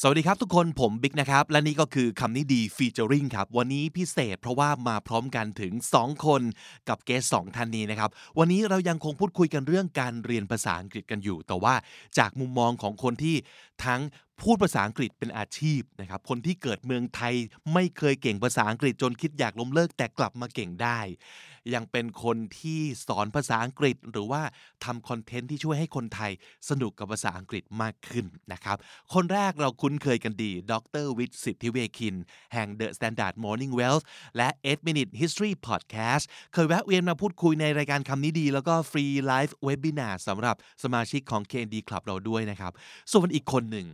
สวัสดีครับทุกคนผมบิ๊กนะครับ และนี่ก็คือคำนี้ดีฟีเจอริงครับ วันนี้พิเศษเพราะว่ามาพร้อมกันถึง 2 คนกับเกสสองท่านนี้นะครับ วันนี้เรายังคงพูดคุยกันเรื่องการเรียนภาษาอังกฤษกันอยู่ แต่ว่าจากมุมมองของคนที่ทั้งพูดภาษาอังกฤษเป็นอาชีพนะครับ คนที่เกิดเมืองไทยไม่เคยเก่งภาษาอังกฤษจนคิดอยากล้มเลิกแต่กลับมาเก่งได้ ยังเป็นคนที่สอนภาษาอังกฤษ หรือว่าทำคอนเทนต์ที่ช่วยให้คนไทยสนุกกับภาษาอังกฤษมากขึ้นนะครับ คนแรกเราคุ้นเคยกันดี ดรวิทย์สิทธิเวคิน แห่ง The Standard Morning Wealth และ 8 Minute History Podcast เคยแวะเวียนมาพูดคุยในรายการคำนี้ดี แล้วก็ฟรีไลฟ์เว็บินาร์สำหรับสมาชิกของ KND Club เราด้วยนะครับ ส่วนอีกคนหนึ่ง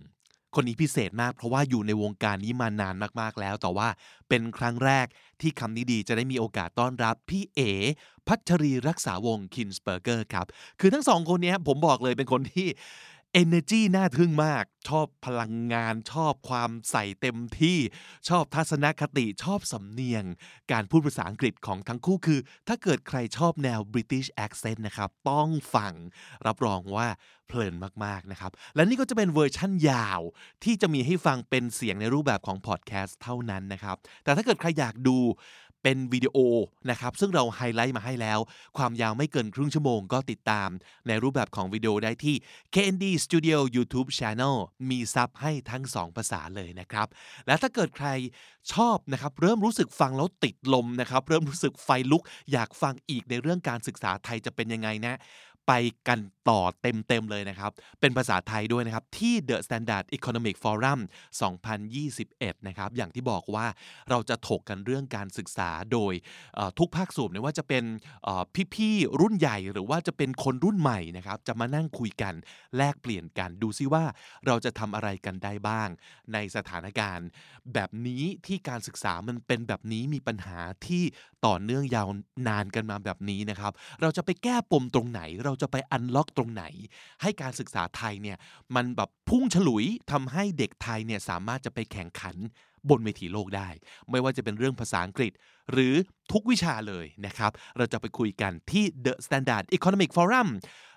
คนนี้พิเศษมากเพราะว่าอยู่ในวงการนี้มานานมากๆแล้ว แต่ว่าเป็นครั้งแรกที่คำนี้ดีจะได้มีโอกาสต้อนรับพี่เอ พัชรีรักษาวงคินสเปอร์เกอร์ครับ คือทั้งสองคนนี้ผมบอกเลยเป็นคนที่ Energy น่าทึ่งมาก ชอบพลังงาน ชอบความใส่เต็มที่ ชอบทัศนคติ ชอบสำเนียง การพูดภาษาอังกฤษของทั้งคู่คือ ถ้าเกิดใครชอบแนว British accent นะครับ ต้องฟัง รับรองว่าเพลินมาก ๆ นะครับ และนี่ก็จะเป็นเวอร์ชั่นยาว ที่จะมีให้ฟังเป็นเสียงในรูปแบบของพอดแคสต์เท่านั้นนะครับ แต่ถ้าเกิดใครอยากดู เป็นวิดีโอนะครับซึ่งเราไฮไลท์มาให้แล้ว ความยาวไม่เกินครึ่งชั่วโมงก็ติดตาม ในรูปแบบของวิดีโอได้ที่ KND Studio YouTube Channel มีซับให้ทั้ง 2 ภาษาเลยนะครับ และถ้าเกิดใครชอบนะครับเริ่มรู้สึกฟังแล้วติดลมนะครับเริ่มรู้สึกไฟลุกอยากฟังอีกในเรื่องการศึกษาไทยจะเป็นยังไงนะ ไปกันต่อเต็มๆเลยนะครับ เป็นภาษาไทยด้วยนะครับ ที่ The Standard Economic Forum 2021 นะครับ อย่างที่บอกว่าเราจะถกกันเรื่องการศึกษาโดยทุกภาคส่วนไม่ว่าจะเป็นพี่ๆ รุ่นใหญ่หรือว่าจะเป็นคนรุ่นใหม่นะครับ จะมานั่งคุยกันแลกเปลี่ยนกันดูซิว่าเราจะทำอะไรกันได้บ้าง ในสถานการณ์ แบบนี้ที่การศึกษามันเป็นแบบนี้มีปัญหาที่ต่อเนื่องยาวนานกันมาแบบนี้นะครับ เราจะไปแก้ปมตรงไหนเราจะไปอันล็อกตรงไหน ให้การศึกษาไทยเนี่ยมันแบบพุ่งฉลุยทำให้เด็กไทยเนี่ยสามารถจะไปแข่งขันบนเวทีโลกได้ ไม่ว่าจะเป็นเรื่องภาษาอังกฤษ หรือทุกวิชาเลยนะครับ เราจะไปคุยกันที่ The Standard Economic Forum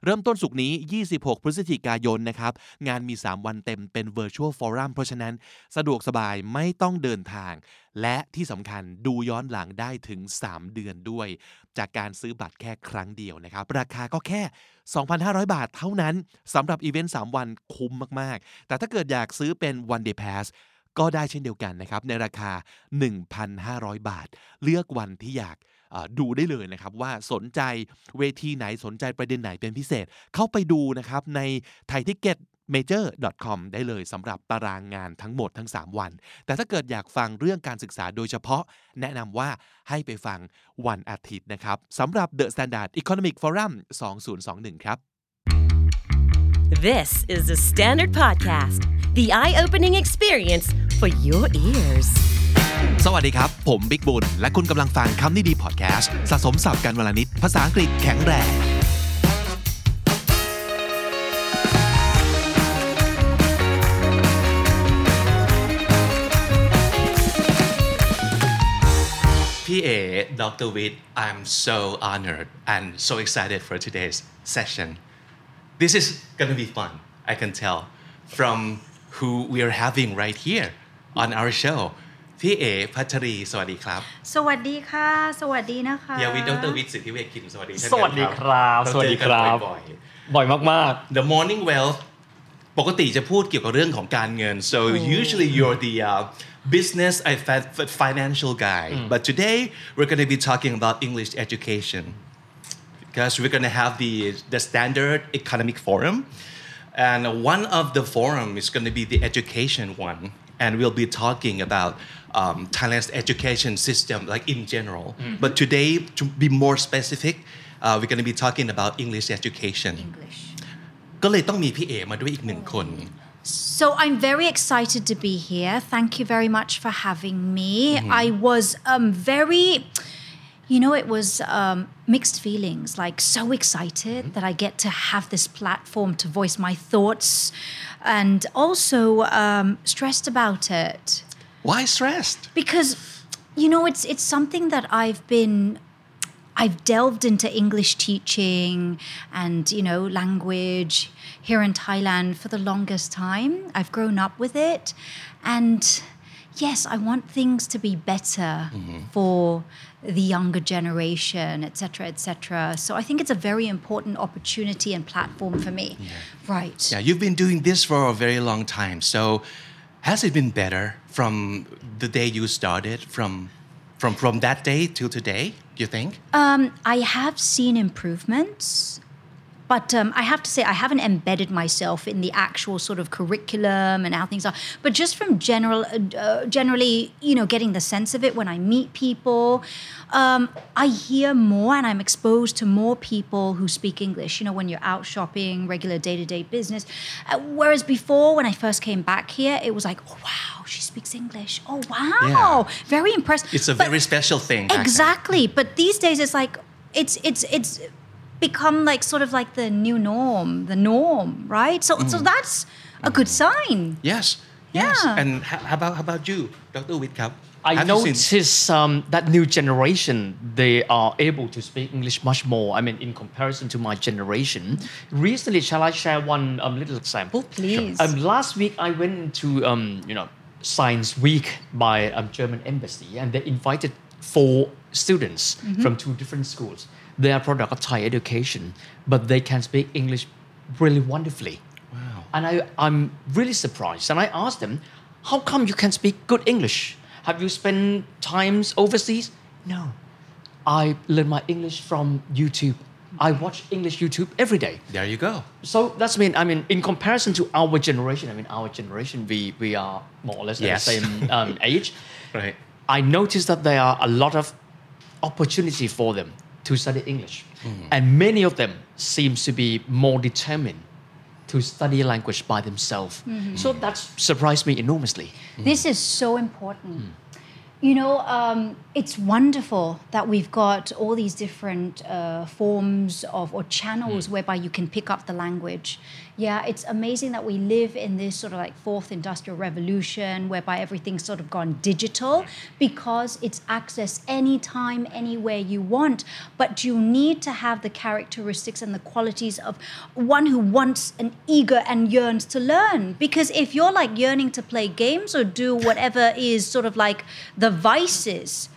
เริ่มต้นสุกนี้ 26 พฤศจิกายนนะครับ งานมี 3 วันเต็มเป็น Virtual Forum เพราะฉะนั้นสะดวกสบายไม่ต้องเดินทาง และที่สำคัญดูย้อนหลังได้ถึง 3 เดือนด้วย จากการซื้อบัตรแค่ครั้งเดียวนะครับ ราคาก็แค่ 2,500 บาทเท่านั้นสำหรับอีเวนต์ 3 วันคุ้มมาก ๆ แต่ถ้าเกิดอยากซื้อเป็น One Day Pass ก็ได้เช่นเดียวกันนะครับในราคา 1,500 บาท เลือกวันที่อยากดูได้เลยนะครับว่าสนใจเวทีไหนสนใจประเด็นไหนเป็นพิเศษ เข้าไปดูนะครับใน Thai Ticket major.com ได้เลยสำหรับตารางงานทั้งหมดทั้ง 3 วัน แต่ถ้าเกิดอยากฟังเรื่องการศึกษาโดยเฉพาะ แนะนำว่าให้ไปฟังวันอาทิตย์นะครับสำหรับ The Standard Economic Forum 2021 ครับ This is the Standard Podcast, the eye opening experience for your ears. สวัสดีครับ ผมบิ๊กบุญ และคุณกำลังฟังคำนี้ดีพอดแคสต์สะสมสับกันวลนิด ภาษาอังกฤษแข็งแรง พี่เอ Dr. Witt I'm so honored and so excited for today's session this is gonna be fun. I can tell from who we are having right here on our show. พี่เอพัชรีสวัสดีครับ.สวัสดีค่ะ สวัสดีนะคะ. Yeah, we Dr. Vit สิทธิเวคินสวัสดีเช่นกันสวัสดีครับ.สวัสดีครับ. The Morning Wealth ปกติจะพูดเกี่ยวกับเรื่องของการเงิน so hmm. usually you're the uh, business uh, and financial guy. Hmm. But today we're going to be talking about English education because we're going to have the the standard economic forum and one of the forum is going to be the education one and we'll be talking about um, Thailand's education system like in general but today to be more specific uh, we're going to be talking about English education English ก็เลยต้องมีพี่เอมาด้วยอีกหนึ่งคน So I'm very excited to be here. Thank you very much for having me. I was um, very, you know, it was um, mixed feelings. Like so excited that I get to have this platform to voice my thoughts, and also um, stressed about it why stressed because, you know, it's it's something that I've been I've delved into English teaching and you know language here in Thailand for the longest time. I've grown up with it, and yes, I want things to be better for the younger generation, etc., etc. So I think it's a very important opportunity and platform for me. Right. Yeah, you've been doing this for a very long time. So, has it been better from the day you started, from from from that day till today? Do you think? Um, I have seen improvements, but um, I have to say I haven't embedded myself in the actual sort of curriculum and how things are. But just from general, uh, uh, generally, you know, getting the sense of it when I meet people, um, I hear more and I'm exposed to more people who speak English. You know, when you're out shopping, regular day to day business. Uh, whereas before, when I first came back here, it was like, oh wow, she speaks English. Oh wow, Yeah. very impressed. It's a But- very special thing. Exactly. But these days it's like it's it's it's become like sort of like the new norm, the norm, right? So so that's a good sign. Yes. Yes. Yeah. And how about how about you, Dr. Witt? I Have you seen- um, that new generation they are able to speak English much more. I mean, in comparison to my generation. Recently, shall I share one um, little example? Please. Um, last week, I went to um, you know Science Week by um, German embassy, and they invited four students from two different schools. They are product of Thai education, but they can speak English really wonderfully. Wow. And I, I'm really surprised. And I asked them, how come you can speak good English? Have you spent times overseas? No. I learn my English from YouTube. I watch English YouTube every day. There you go. So that's mean I mean in comparison to our generation, I mean our generation we we are more or less Yes. the same um, age. Right. I noticed that there are a lot of opportunity for them to study English, and many of them seems to be more determined to study language by themselves. So that surprised me enormously. This is so important. You know, um, it's wonderful that we've got all these different uh, forms of or channels whereby you can pick up the language. Yeah, it's amazing that we live in this sort of like fourth industrial revolution whereby everything's sort of gone digital because it's accessed anytime, anywhere you want. But you need to have the characteristics and the qualities of one who wants and eager and yearns to learn. Because if you're like yearning to play games or do whatever is sort of like the vices,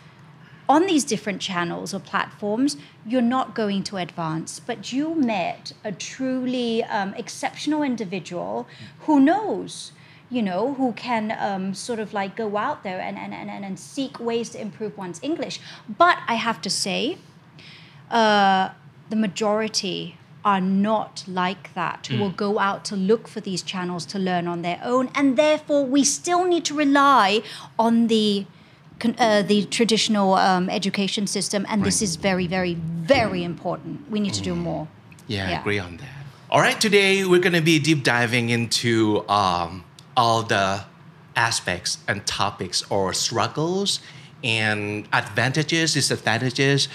on these different channels or platforms, you're not going to advance. But you met a truly um, exceptional individual who knows, you know, who can um, sort of like go out there and, and, and, and seek ways to improve one's English. But I have to say, uh, the majority are not like that, who will go out to look for these channels to learn on their own. And therefore, we still need to rely on the uh, the traditional um, education system, and this is very, very, very important. We need to do more. Yeah, I agree on that. All right, today we're going to be deep diving into um, all the aspects and topics or struggles and advantages, disadvantages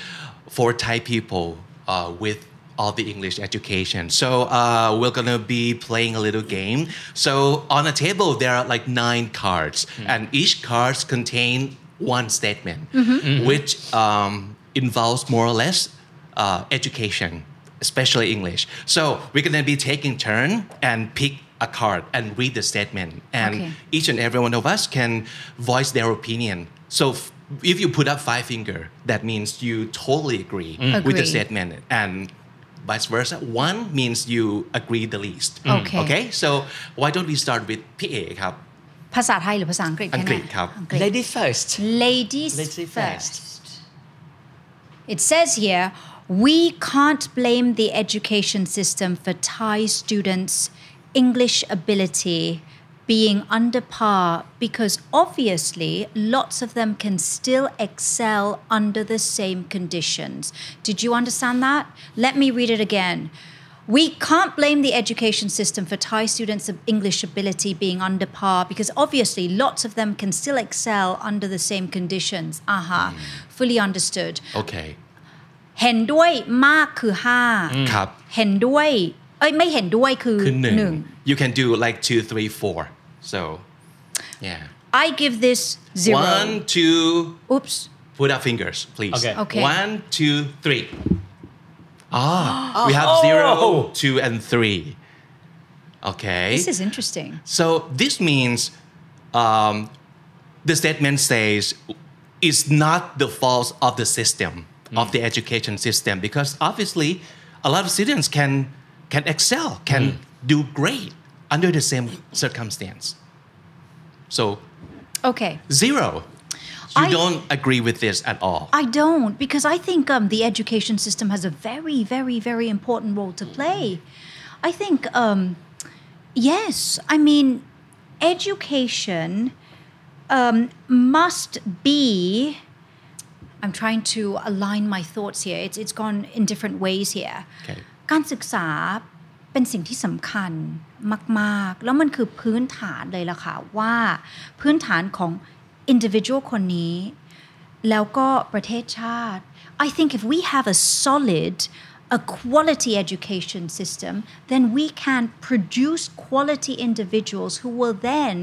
for Thai people uh, with all the English education. So uh, we're gonna be playing a little game. So on a table there are like nine cards, and each cards contain one statement, mm-hmm. which um, involves more or less uh, education, especially English. So we're going to be taking turn and pick a card and read the statement, and okay. each and every one of us can voice their opinion. So. F- if you put up five finger, that means you totally agree, mm. agree. with the statement, and vice versa. One means you agree the least. Okay. Okay. So why don't we start with PA? ภาษาไทยหรือภาษาอังกฤษ อังกฤษครับ อังกฤษ Lady first. Ladies Ladies first. first. It says here, we can't blame the education system for Thai students' English ability being under par because obviously lots of them can still excel under the same conditions. Did you understand that? Let me read it again. We can't blame the education system for Thai students' English ability being under par because obviously lots of them can still excel under the same conditions. Aha, fully understood. โอเค เห็นด้วยมากคือห้า ครับ เห็นด้วย เอ้ยไม่เห็นด้วยคือ คือหนึ่ง หนึ่ง you can do like two three four so yeah I give this zero one two oops put up fingers, please. Okay. Okay. One, two, three. Ah, we have zero, Oh. two, and three. Okay. This is interesting. So this means um, the statement says it's not the fault of the system of the education system because obviously a lot of students can can excel can do great under the same circumstance. So Okay. zero. You I- don't agree with this at all. I don't because I think um, the education system has a very, very, very important role to play. I think, um, yes, I mean, education um, must be. I'm trying to align my thoughts here. It's it's gone in different ways here. Okay. การศึกษาเป็นสิ่งที่สำคัญมาก ๆ แล้วมันคือพื้นฐานเลยล่ะค่ะว่าพื้นฐานของ individual คนนี้ แล้วก็ประเทศชาติ I think if we have a solid a quality education system then we can produce quality individuals who will then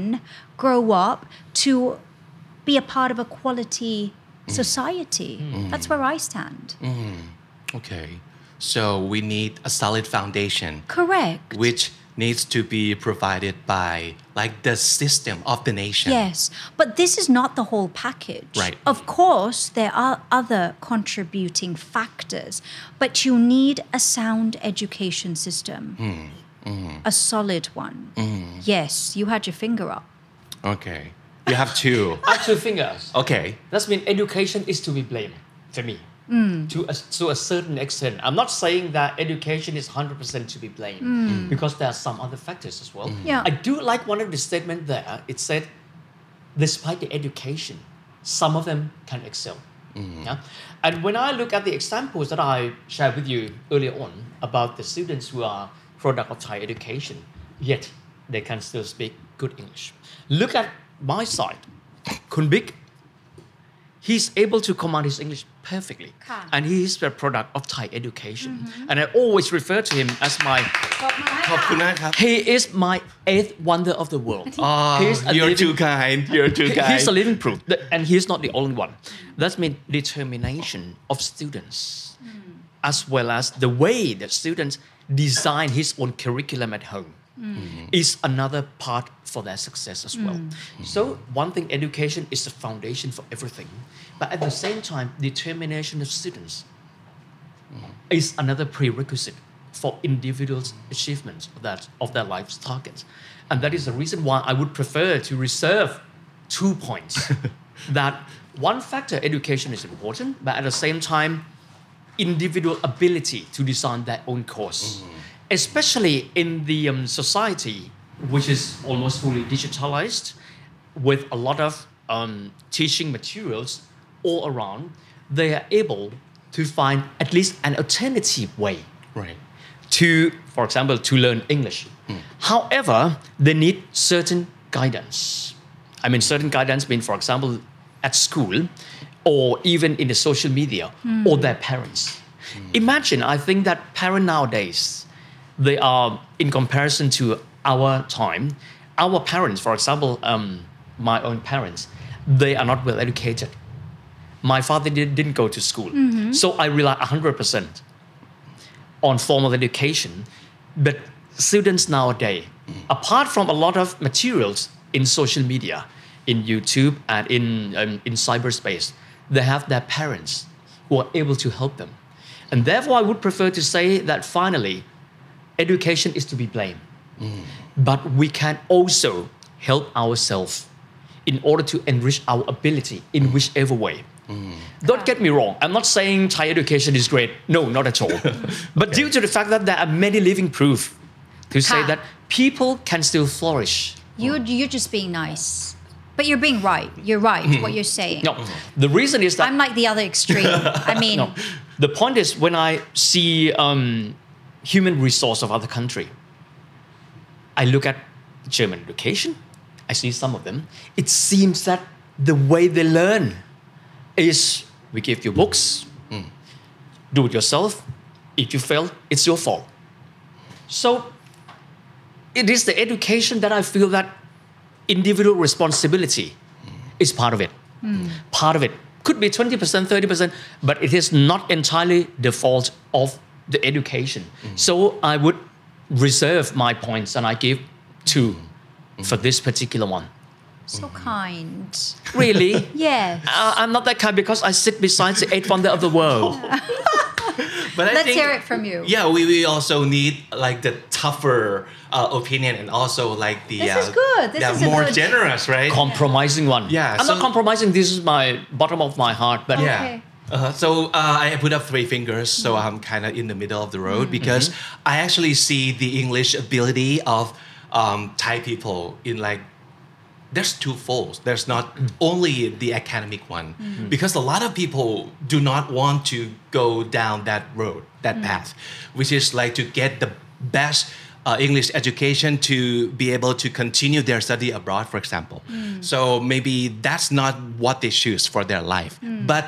grow up to be a part of a quality society that's where I stand Okay. So we need a solid foundation. correct which needs to be provided by like the system of the nation. Yes, but this is not the whole package. Right. Of course, there are other contributing factors, but you need a sound education system, hmm, hmm. a solid one. Hmm. Yes, you had your finger up. Okay. You have two. I have two fingers. Okay. That means education is to be blamed for me. Mm. To, a, to a certain extent. I'm not saying that education is 100% to be blamed mm. Mm. because there are some other factors as well. Yeah. I do like one of the statement there. It said, despite the education, some of them can excel. Yeah? And when I look at the examples that I shared with you earlier on about the students who are product of Thai education, yet they can still speak good English. Look at my side. Kun Big he's able to command his English perfectly. And he's the product of Thai education. Mm-hmm. And I always refer to him as my. he is my eighth wonder of the world. Oh, you're living, too kind. You're too kind. He's a living proof. And he's not the only one. That's mean determination of students, mm. as well as the way that students design his own curriculum at home. Mm-hmm. is another part for their success as well. Mm. So one thing, education is the foundation for everything, but at the same time, determination of students mm-hmm. is another prerequisite for individuals' achievements of that of their life's targets, and that is the reason why I would prefer to reserve two points. that one factor, education is important, but at the same time, individual ability to design their own course, mm-hmm. Especially in the um, society which is almost fully digitalized, with a lot of um, teaching materials all around, they are able to find at least an alternative way Right. to, for example, to learn English. However, they need certain guidance. I mean, certain guidance mean, for example, at school or even in the social media or their parents. Imagine, I think that parents nowadays, they are, in comparison to our time, our parents, for example, um, my own parents, they are not well educated. My father did, didn't go to school. So I rely 100% on formal education. But students nowadays, apart from a lot of materials in social media, in YouTube and in, um, in cyberspace, they have their parents who are able to help them. And therefore, I would prefer to say that finally, education is to be blamed. But we can also help ourselves in order to enrich our ability in whichever way. Don't get me wrong, I'm not saying Thai education is great. No, not at all. but due to the fact that there are many living proof to say that people can still flourish. You, you're just being nice. But you're being right. You're right, what you're saying. No, the reason is that I'm like the other extreme. I mean, no, the point is when I see um, human resource of other country, I look at German education. I see some of them. It seems that the way they learn is we give you books, hmm. do it yourself. If you fail, it's your fault. So it is the education that I feel that individual responsibility hmm. is part of it. Hmm. Part of it, could be 20%, 30%, but it is not entirely the fault of the education. So I would reserve my points and I give two for this particular one. so kind Really? yes Uh, I'm not that kind because I sit beside the eighth wonder of the world. But I let's think, hear it from you Yeah, we, we also need like the tougher uh, opinion and also like the This uh, is good. This yeah, is more good- generous, right? compromising one. Yeah, I'm not compromising. This is my bottom of my heart, but yeah. Uh-huh. So uh, I put up three fingers, so Mm-hmm. I'm kind of in the middle of the road because I actually see the English ability of um, Thai people in like there's two folds. There's not only the academic one because a lot of people do not want to go down that road, that path, which is like to get the best. Uh, English education to be able to continue their study abroad, for example. So maybe that's not what they choose for their life, but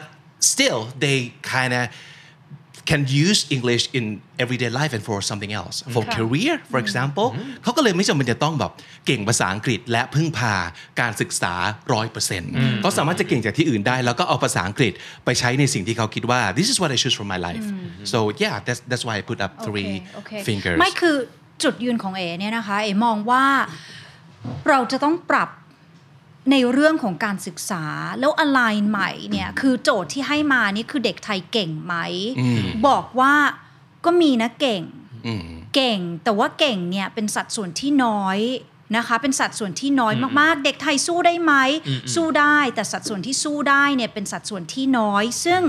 still they kind of can use English in everyday life and for something else for career for example เขาก็เลยไม่จำเป็นจะต้องแบบเก่งภาษาอังกฤษ และพึ่งพาการศึกษาร้อยเปอร์เซ็นต์เขาสามารถจะเก่งจากที่อื่นได้ แล้วก็เอาภาษาอังกฤษไปใช้ในสิ่งที่เขาคิดว่า this is what I choose for my life so yeah that's that's why I put up three โอเค fingers ไม่คือจุดยืนของเอเนี่ยนะคะเอมองว่าเราจะต้องปรับ ในเรื่องของการศึกษาแล้วอะไรใหม่เนี่ยคือโจทย์ที่ให้มานี่คือเด็กไทยเก่งไหม บอกว่าก็มีนะเก่งเก่งแต่ว่าเก่งเนี่ยเป็นสัดส่วนที่น้อยนะคะเป็นสัดส่วนที่น้อยมากๆ เด็กไทยสู้ได้ไหมสู้ได้แต่สัดส่วนที่สู้ได้เนี่ยเป็นสัดส่วนที่น้อย ซึ่ง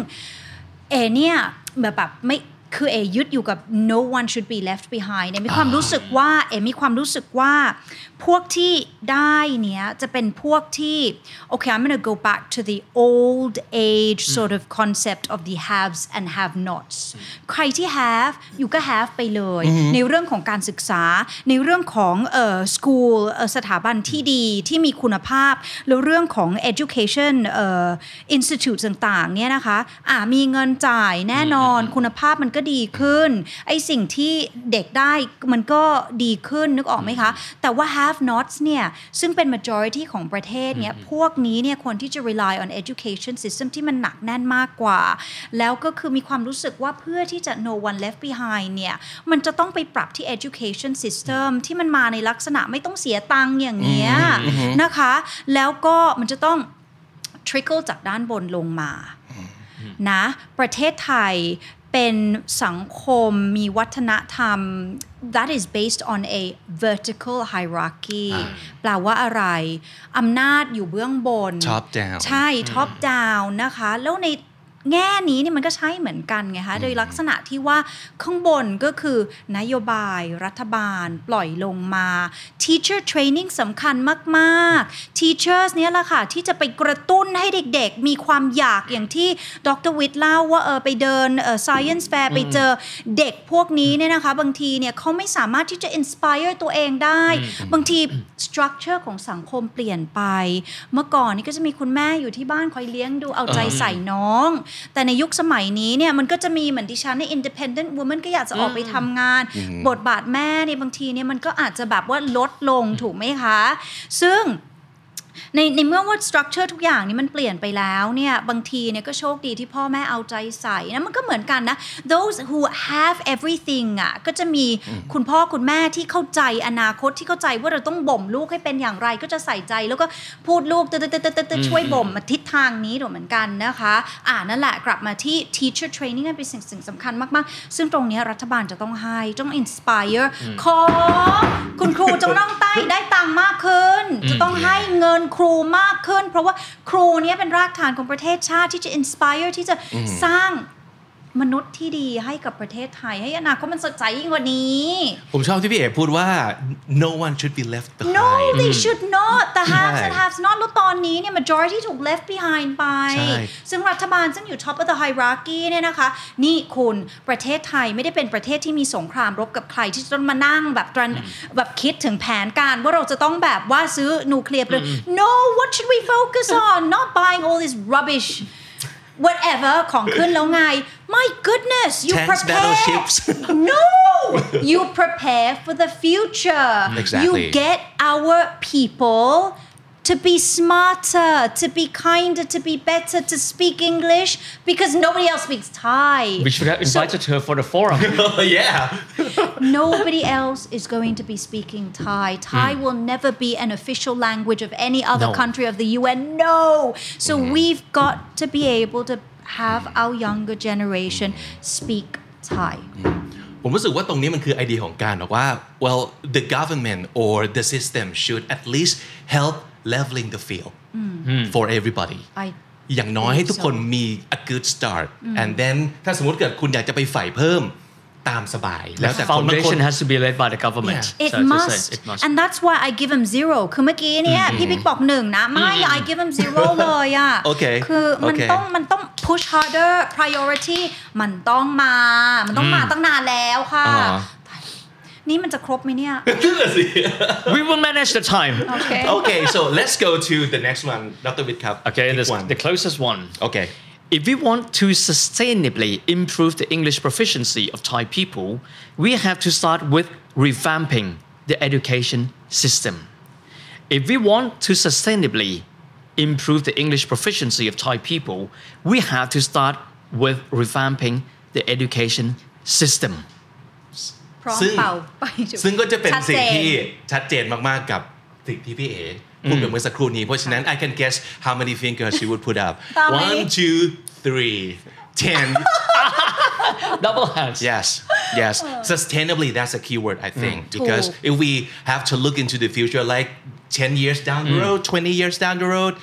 เอเนี่ยแบบแบบไม่ คือเอยึดอยู่กับ no one should be left behind เอมีความรู้สึกว่าเอมีความรู้สึกว่า พวกที่ได้เนี้ยจะเป็นพวกที่โอเค I'm gonna go back to the old age sort of concept of the haves and have nots ใครที่ have อยู่ก็ have ไปเลย ในเรื่องของการศึกษา ในเรื่องของเอ่อ school เอ่อสถาบันที่ดีที่มีคุณภาพ แล้วเรื่องของ education เอ่อ institute ต่างๆเนี่ยนะคะอ่ามีเงินจ่ายแน่นอนคุณภาพมันก็ดีขึ้นไอสิ่งที่เด็กได้มันก็ดีขึ้นนึกออกไหมคะ แต่ว่า have nots เนี่ยซึ่งเป็น majority ของประเทศเนี่ยพวกนี้เนี่ยควรที่จะ rely on education system ที่มันหนักแน่นมากกว่า แล้วก็คือมีความรู้สึกว่าเพื่อที่จะ no one left behind เนี่ยมันจะต้องไปปรับที่ education system ที่มันมาในลักษณะไม่ต้องเสียตังค์อย่างเงี้ยนะคะ แล้วก็มันจะต้อง trickle จากด้านบนลงมานะประเทศไทย เป็นสังคมมีวัฒนธรรม that is based on a vertical hierarchy แปลว่าอะไรอำนาจอยู่เบื้องบน Top down ใช่ top down นะคะ แล้วใน แง่นี้นี่มันก็ใช่เหมือนกันไงคะ โดยลักษณะที่ว่าข้างบนก็คือนโยบายรัฐบาลปล่อยลงมา teacher training สำคัญมาก ๆ teachers เนี่ยแหละค่ะ ที่จะไปกระตุ้นให้เด็กๆ มีความอยากอย่างที่ดรวิทย์เล่าว่าเออไปเดินเออ science fair ไปเจอเด็กพวกนี้เนี่ยนะคะ บางทีเนี่ยเขาไม่สามารถที่จะ inspire ตัวเองได้ บางที structure ของสังคมเปลี่ยนไป เมื่อก่อนนี่ก็จะมีคุณแม่อยู่ที่บ้านคอยเลี้ยงดูเอาใจใส่น้องแต่ในยุคสมัยนี้เนี่ยมันก็จะมีเหมือนดิฉันใน independent woman ก็อยากจะออกไปทำงาน บทบาทแม่เนี่ยบางทีเนี่ยมันก็อาจจะแบบว่าลดลงถูกไหมคะ ซึ่ง ในในเมื่อว่า structure ทุกอย่างนี่มันเปลี่ยนไปแล้วเนี่ยบางทีเนี่ยก็โชคดีที่พ่อแม่เอาใจใส่นะมันก็เหมือนกันนะ those who have everything อะก็จะมีคุณพ่อคุณแม่ที่เข้าใจอนาคตที่เข้าใจว่าเราต้องบ่มลูกให้เป็นอย่างไรก็จะใส่ใจ แล้วก็พูดลูกเตๆๆๆๆช่วยบ่มมาทิศทางนี้ด้วยเหมือนกันนะคะอ่านั่นแหละกลับมาที่ teacher training นั่นเป็นสิ่งสิ่งสำคัญมาก ๆ ซึ่งตรงเนี้ยรัฐบาลจะต้องให้ต้อง inspire ขอคุณครูจะต้องได้ได้ตังค์มากขึ้น จะต้องให้เงินครูมากขึ้น เพราะว่าครูเนี้ยเป็นรากฐานของประเทศชาติที่จะ inspire ที่จะสร้าง มนุษย์ที่ดีให้กับประเทศไทย ให้อนาคตมันสดใสยิ่งกว่านี้ ผมชอบที่พี่เอกพูดว่า no one should be left behind No they should not the haves ใช่ and haves not แล้วตอนนี้เนี่ย majority ถูก left behind ไปใช่ซึ่งรัฐบาลซึ่งอยู่ top of the hierarchy เนี่ยนะคะ นี่คุณประเทศไทยไม่ได้เป็นประเทศที่มีสงครามรบกับใครที่จะต้องมานั่งแบบตรันแบบคิดถึงแผนการว่าเราจะต้องแบบว่าซื้อนิวเคลียร์ไปเลย No what should we focus on not buying all this rubbish whatever ของขึ้นแล้วไง My goodness you Tanks, prepare battleships. no you prepare for the future Exactly. you get our people to to be smarter, to be kinder, to be better, to speak English because nobody else speaks Thai. We should have invited her for the forum. yeah Nobody else is going to be speaking Thai. Thai will never be an official language of any other No. country of the UN. No. So we've got to be able to have our younger generation speak Thai. ผมรู้สึกว่าตรงนี้มันคือไอเดียของการบอกว่า well the government or the system should at least help leveling the field for everybody I อย่างน้อยให้ทุกคนมี a good start and then ถ้าสมมติเกิดคุณอยากจะไปใฝ่เพิ่มตามสบายแล้วแต่คนบางคน Foundation has to be led by the government. Yeah. It So to say, must. it must. and that's why I give him zero คือเมื่อกี้เนี่ยพี่บิ๊กบอกหนึ่งนะไม่ I give him zero เลยอะโอเคคือมันโอเคต้องมันต้อง push harder priority มันต้องมา มันต้องมาตั้งนานแล้วค่ะอ่า นี่มันจะครบไหมเนี่ย นั่นแหละสิ we will manage the time. โอเค okay so let's go to the next one Dr. วิทย์ครับ Okay, Pick the, one the closest one. okay If we want to sustainably improve the English proficiency of Thai people, we have to start with revamping the education system. If we want to sustainably improve the English proficiency of Thai people, we have to start with revamping the education system. พร้อม ซึ่ง เป่าไปจุ ซึ่งก็จะเป็น ชัด สิ่ง จ ที่ชัดเจนมาก ๆ กับสิ่งที่พี่เอ๋พูดไปเมื่อสักครู่นี้ เพราะฉะนั้น I can guess how many fingers you would put up How many? one two three ten Double hands. yes yes sustainably that's a keyword I think Mm. because ถูก if we have to look into the future like 10 years down the road 20 years down the road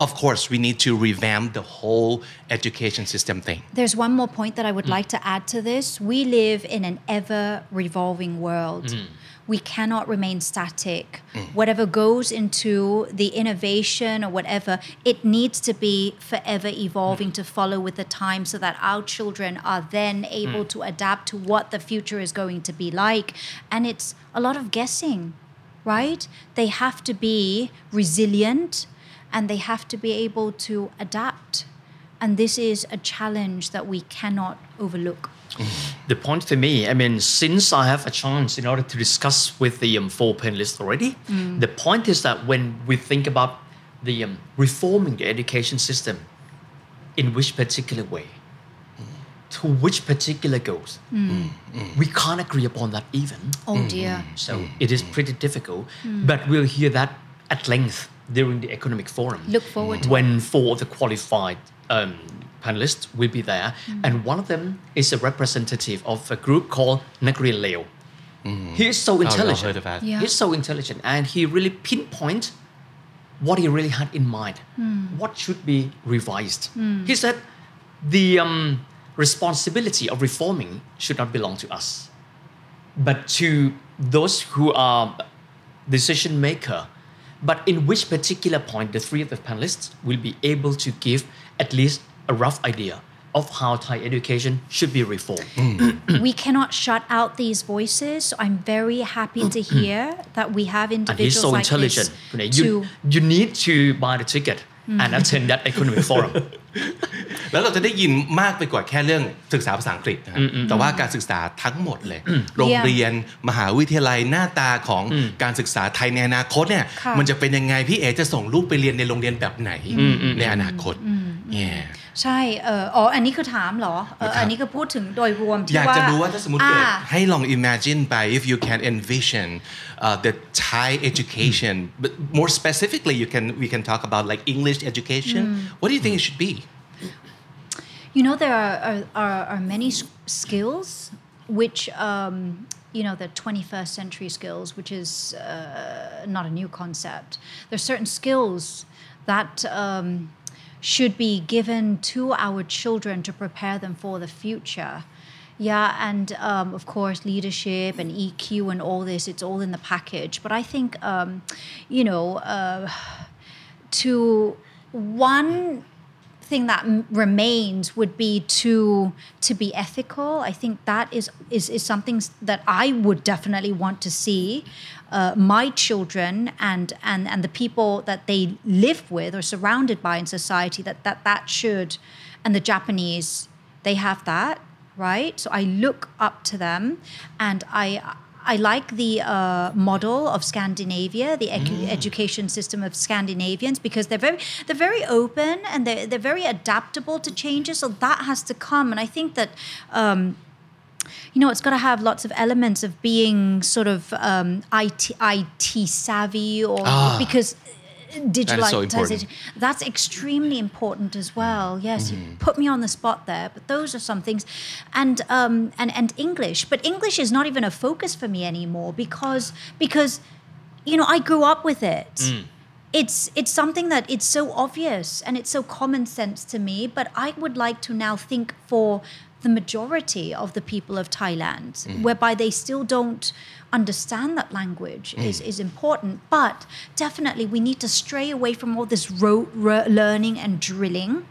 of course we need to revamp the whole education system thing There's one more point that I would mm. like to add to this. We live in an ever revolving world. Mm. We cannot remain static. Mm. Whatever goes into the innovation or whatever, it needs to be forever evolving to follow with the time so that our children are then able to adapt to what the future is going to be like. And it's a lot of guessing, right? They have to be resilient and they have to be able to adapt. And this is a challenge that we cannot overlook. The point for me, I mean, since I have a chance in order to discuss with the um, four panelists already, mm. the point is that when we think about the um, reforming the education system, in which particular way, mm. to which particular goals, mm. we can't agree upon that even. Oh dear. So it is pretty difficult, but we'll hear that at length during the economic forum. Look forward to when four of the qualified um, panelists will be there, and one of them is a representative of a group called Nakrian Leo. He is so intelligent. heard of that. Yeah. He's so intelligent, and he really pinpoint what he really had in mind, what should be revised. He said the um, responsibility of reforming should not belong to us, but to those who are decision maker. But in which particular point the three of the panelists will be able to give at least a rough idea of how Thai education should be reformed. Mm. we cannot shut out these voices. So I'm very happy to mm-hmm. hear that we have And he's individuals so like intelligent. this You, to you, you need to buy the ticket and mm. attend that economic forum. แล้วเราจะได้ยินมากไปกว่าแค่เรื่องศึกษาภาษาอังกฤษนะฮะแต่ว่าการศึกษาทั้งหมดเลย โรงเรียนมหาวิทยาลัยหน้าตาของการศึกษาไทยในอนาคตเนี่ยค่ะมันจะเป็นยังไงพี่เอจะส่งลูกไปเรียนในโรงเรียนแบบไหนในอนาคต Yeah ใช่เอออ๋อ อันนี้คือถามเหรอเอออันนี้คือพูดถึงโดยรวมที่อยากว่าจะรู้ว่าถ้าสมมติเกิดอ่าให้ลอง imagine ไป if you can envision uh, the Thai education but more specifically you can we can talk about like English education what do you think it should be You know, there are, are, are, many skills which, um, you know, the 21st century skills, which is uh, not a new concept. There are certain skills that um, should be given to our children to prepare them for the future. Yeah, and um, of course, leadership and EQ and all this, it's all in the package. But I think, um, you know, uh, to one thing that m- remains would be to to be ethical. I think that is is, is something that I would definitely want to see uh, my children and and and the people that they live with or surrounded by in society. That that that should, and the Japanese they have that right. So I look up to them, and I I like the uh, model of Scandinavia, the ecu- education system of Scandinavians, because they're very they're very open and they're they're very adaptable to changes. So that has to come, and I think that. Um, you know, it's got to have lots of elements of being sort of um, IT, IT savvy, or because digitalization. that's extremely important as well. Yes you put me on the spot there but those are some things. And um and and english but english is not even a focus for me anymore because because you know i grew up with it. It's it's something that it's so obvious and it's so common sense to me but i would like to now think for the majority of the people of thailand mm. whereby they still don't understand that language mm. is, is important. But definitely we need to stray away from all this rote ro- learning and drilling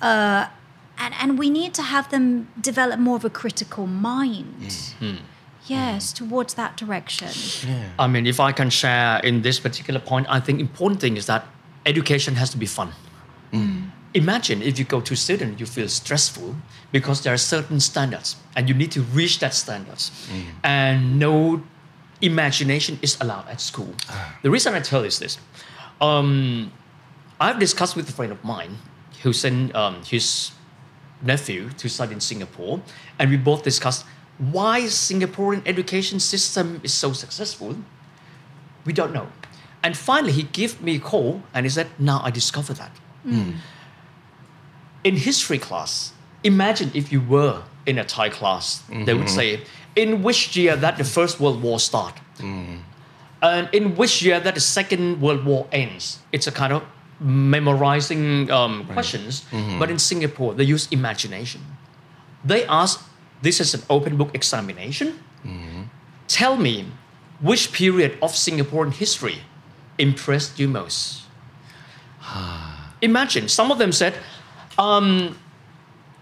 uh, and, and we need to have them develop more of a critical mind. Mm. Hmm. Yes hmm. towards that direction. I mean, if I can share in this particular point, I think important thing is that education has to be fun. Imagine if you go to student, you feel stressful because there are certain standards and you need to reach that standards, and no imagination is allowed at school. The reason I tell is this: um, I've discussed with a friend of mine who sent um, his nephew to study in Singapore, and we both discussed why Singaporean education system is so successful. We don't know. And finally, he gave me a call and he said, Now I discover that. In history class, imagine if you were in a Thai class, they would mm-hmm. say, In which year that the First World War started? Mm. And in which year that the Second World War ends? It's a kind of memorizing um, questions. Mm-hmm. But in Singapore, they use imagination. They ask, This is an open book examination. Mm-hmm. Tell me which period of Singaporean history impressed you most? Imagine some of them said, um,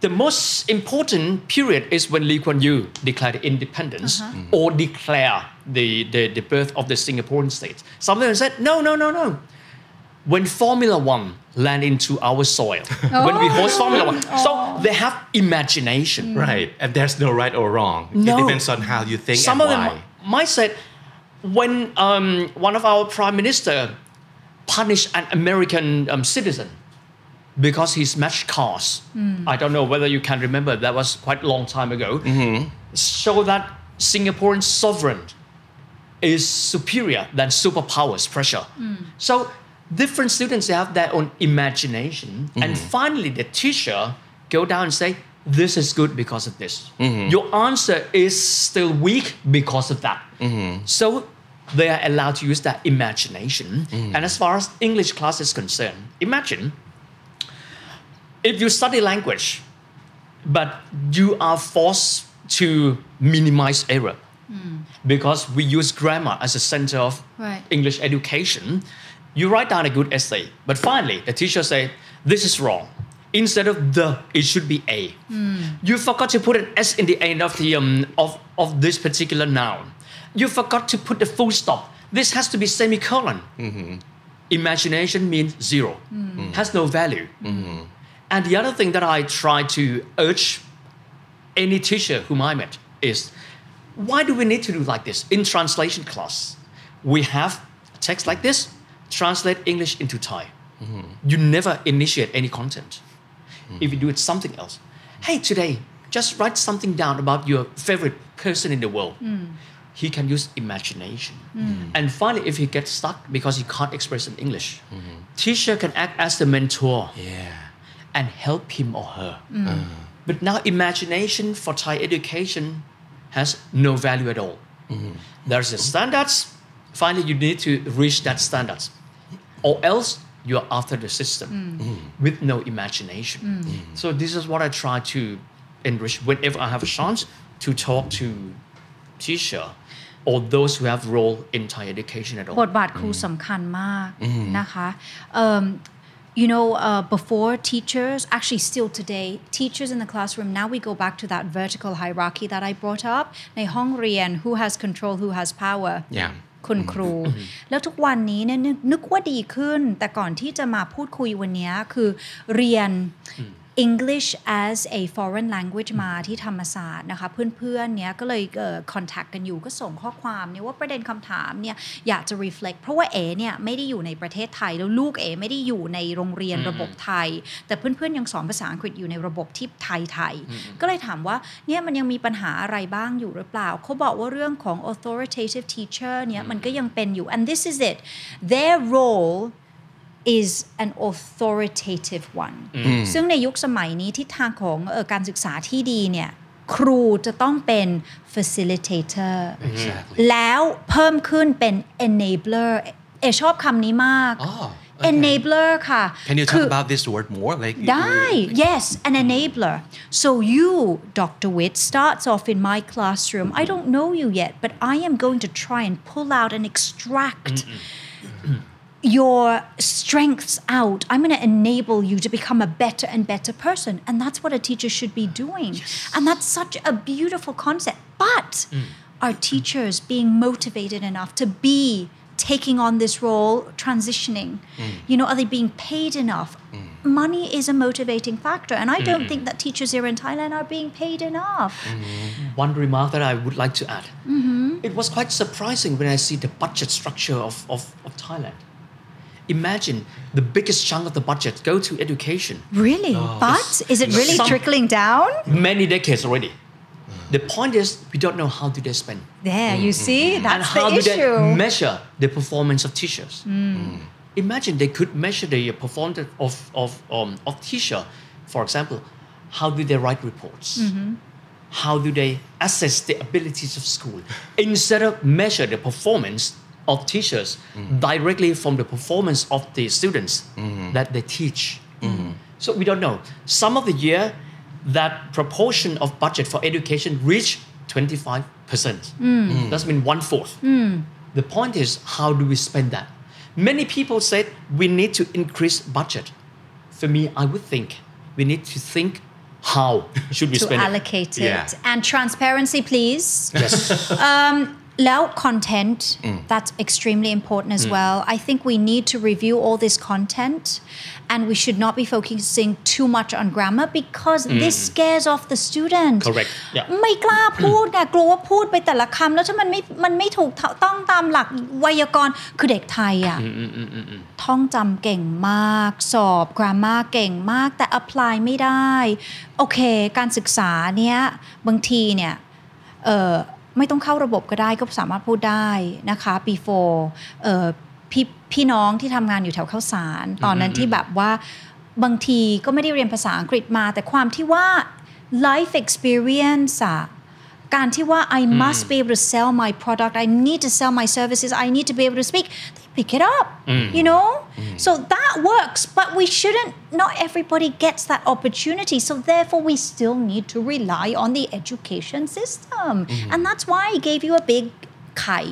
the most important period is when Lee Kuan Yew declared independence or declare the, the, the birth of the Singaporean state. Some of them said, no, no, no, no. When Formula One land into our soil, when we host Formula One. So they have imagination. Right. And there's no right or wrong. No. It depends on how you think Some of why. them might say, when um, one of our prime minister punished an American um, citizen because he smashed cars. Hmm. I don't know whether you can remember. That was quite a long time ago. Mm-hmm. Show that Singaporean sovereign is superior than superpowers pressure. Hmm. So different students they have their own imagination, and mm-hmm. finally the teacher go down and say, "This is good because of this. Mm-hmm. Your answer is still weak because of that." So they are allowed to use that imagination. Mm. And as far as English class is concerned, imagine if you study language, but you are forced to minimize error hmm. because we use grammar as a center of Right. English education. You write down a good essay, but finally the teacher say this is wrong. Instead of the, it should be a. Hmm. You forgot to put an s in the end of the um, of of this particular noun. You forgot to put the full stop. This has to be semicolon. Mm-hmm. Imagination means zero, hmm. mm. has no value. Mm-hmm. And the other thing that I try to urge any teacher whom I met is why do we need to do like this? In translation class, we have a text like this, translate English into Thai. Mm-hmm. You never initiate any content. If you do it something else, hey, today, just write something down about your favorite person in the world. Mm. He can use imagination. Mm. Mm. And finally, if he gets stuck because he can't express in English, mm-hmm. teacher can act as the mentor Yeah and help him or her. But now imagination for Thai education has no value at all. There's the standards. Finally, you need to reach that standards, or else you're after the system with no imagination. So this is what I try to enrich whenever I have a chance to talk to teacher or those who have role in Thai education at all. บทบาทครูสำคัญมากนะคะ um, you know uh, before teachers actually still today teachers in the classroom now we go back to that vertical hierarchy that I brought up ในห้องเรียน who has control who has power Yeah. คุณครู แล้วทุกวันนี้เนี่ยนึกนึกว่าดีขึ้น แต่ก่อนที่จะมาพูดคุยวันนี้คือเรียน English as a foreign language มาที่ธรรมศาสตร์นะคะเพื่อนๆเนี่ยก็เลยเอ่อ contact กันอยู่ก็ส่งข้อความเนี่ยว่าประเด็นคำถามเนี่ยอยากจะ reflect เพราะว่าเอเนี่ยไม่ได้อยู่ในประเทศไทย แล้วลูกเอไม่ได้อยู่ในโรงเรียนระบบไทย แต่เพื่อนๆยังสอนภาษาอังกฤษอยู่ในระบบที่ไทยไทยๆก็เลยถามว่าเนี่ยมันยังมีปัญหาอะไรบ้างอยู่หรือเปล่า เขาบอกว่าเรื่องของ authoritative teacher เนี่ยมันก็ยังเป็นอยู่ and this is it their role is an authoritative one ซึ่งในยุคสมัยนี้ทิศทางของเออการศึกษาที่ดีเนี่ย ครูจะต้องเป็น facilitator Exactly. แล้วเพิ่มขึ้นเป็น enabler เอชอบคำนี้มาก Oh, okay. enabler ค่ะ Can you คื talk อ about this word more? Like ได้ yes an enabler so you Dr. Witt starts off in my classroom I don't know you yet but I am going to try and pull out and extract your strengths out I'm going to enable you to become a better and better person. And that's what a teacher should be doing. And that's such a beautiful concept. But mm. are teachers being motivated enough to be taking on this role transitioning? Mm. You know are they being paid enough? Mm. Money is a motivating factor. And i don't think that teachers here in thailand are being paid enough. One remark that I would like to add. Mm-hmm. It was quite surprising when I see the budget structure of, of, of Thailand. Imagine the biggest chunk of the budget go to education. really but is it really Some- trickling down Many decades already. The point is we don't know how do they spend there you see that's and that's how the do they issue measure the performance of teachers. Mm. Imagine they could measure the performance of, of, um, of teacher. For example, how do they write reports? Mm-hmm. How do they assess the abilities of school? Instead of measure the performance of teachers mm. directly from the performance of the students mm. that they teach. Mm. So we don't know. Some of the year, that proportion of budget for education reached 25%. That's mean one fourth. The point is, how do we spend that? Many people said we need to increase budget. For me, I would think we need to think how should we to spend it. allocate it Yeah. and transparency please Yes. Um, แล้ว content that's extremely important as well I think we need to review all this content and we should not be focusing too much on grammar because this scares off the student Correct. Yeah. ไม่กล้าพูดไงกลัวว่าพูดไปแต่ละคำแล้วถ้ามันไม่มันไม่ถูกต้องตามหลักไวยากรณ์คือเด็กไทยอะท่องจำเก่งมากสอบ grammar เก่งมากแต่ apply ไม่ได้ โอเค การศึกษาเนี้ยบางทีเนี่ยเออ ไม่ต้องเข้าระบบก็ได้ก็สามารถพูดได้นะคะ before เออพี่พี่น้องที่ทำงานอยู่แถวข้าวสาร ตอนนั้นที่แบบว่าบางทีก็ไม่ได้เรียนภาษาอังกฤษมา แต่ความที่ว่า life experience อะการที่ว่า I must be able to sell my product I need to sell my services I need to be able to speak they pick it up you know so that works but we shouldn't not everybody gets that opportunity so therefore we still need to rely on the education system and that's why I gave you a big kai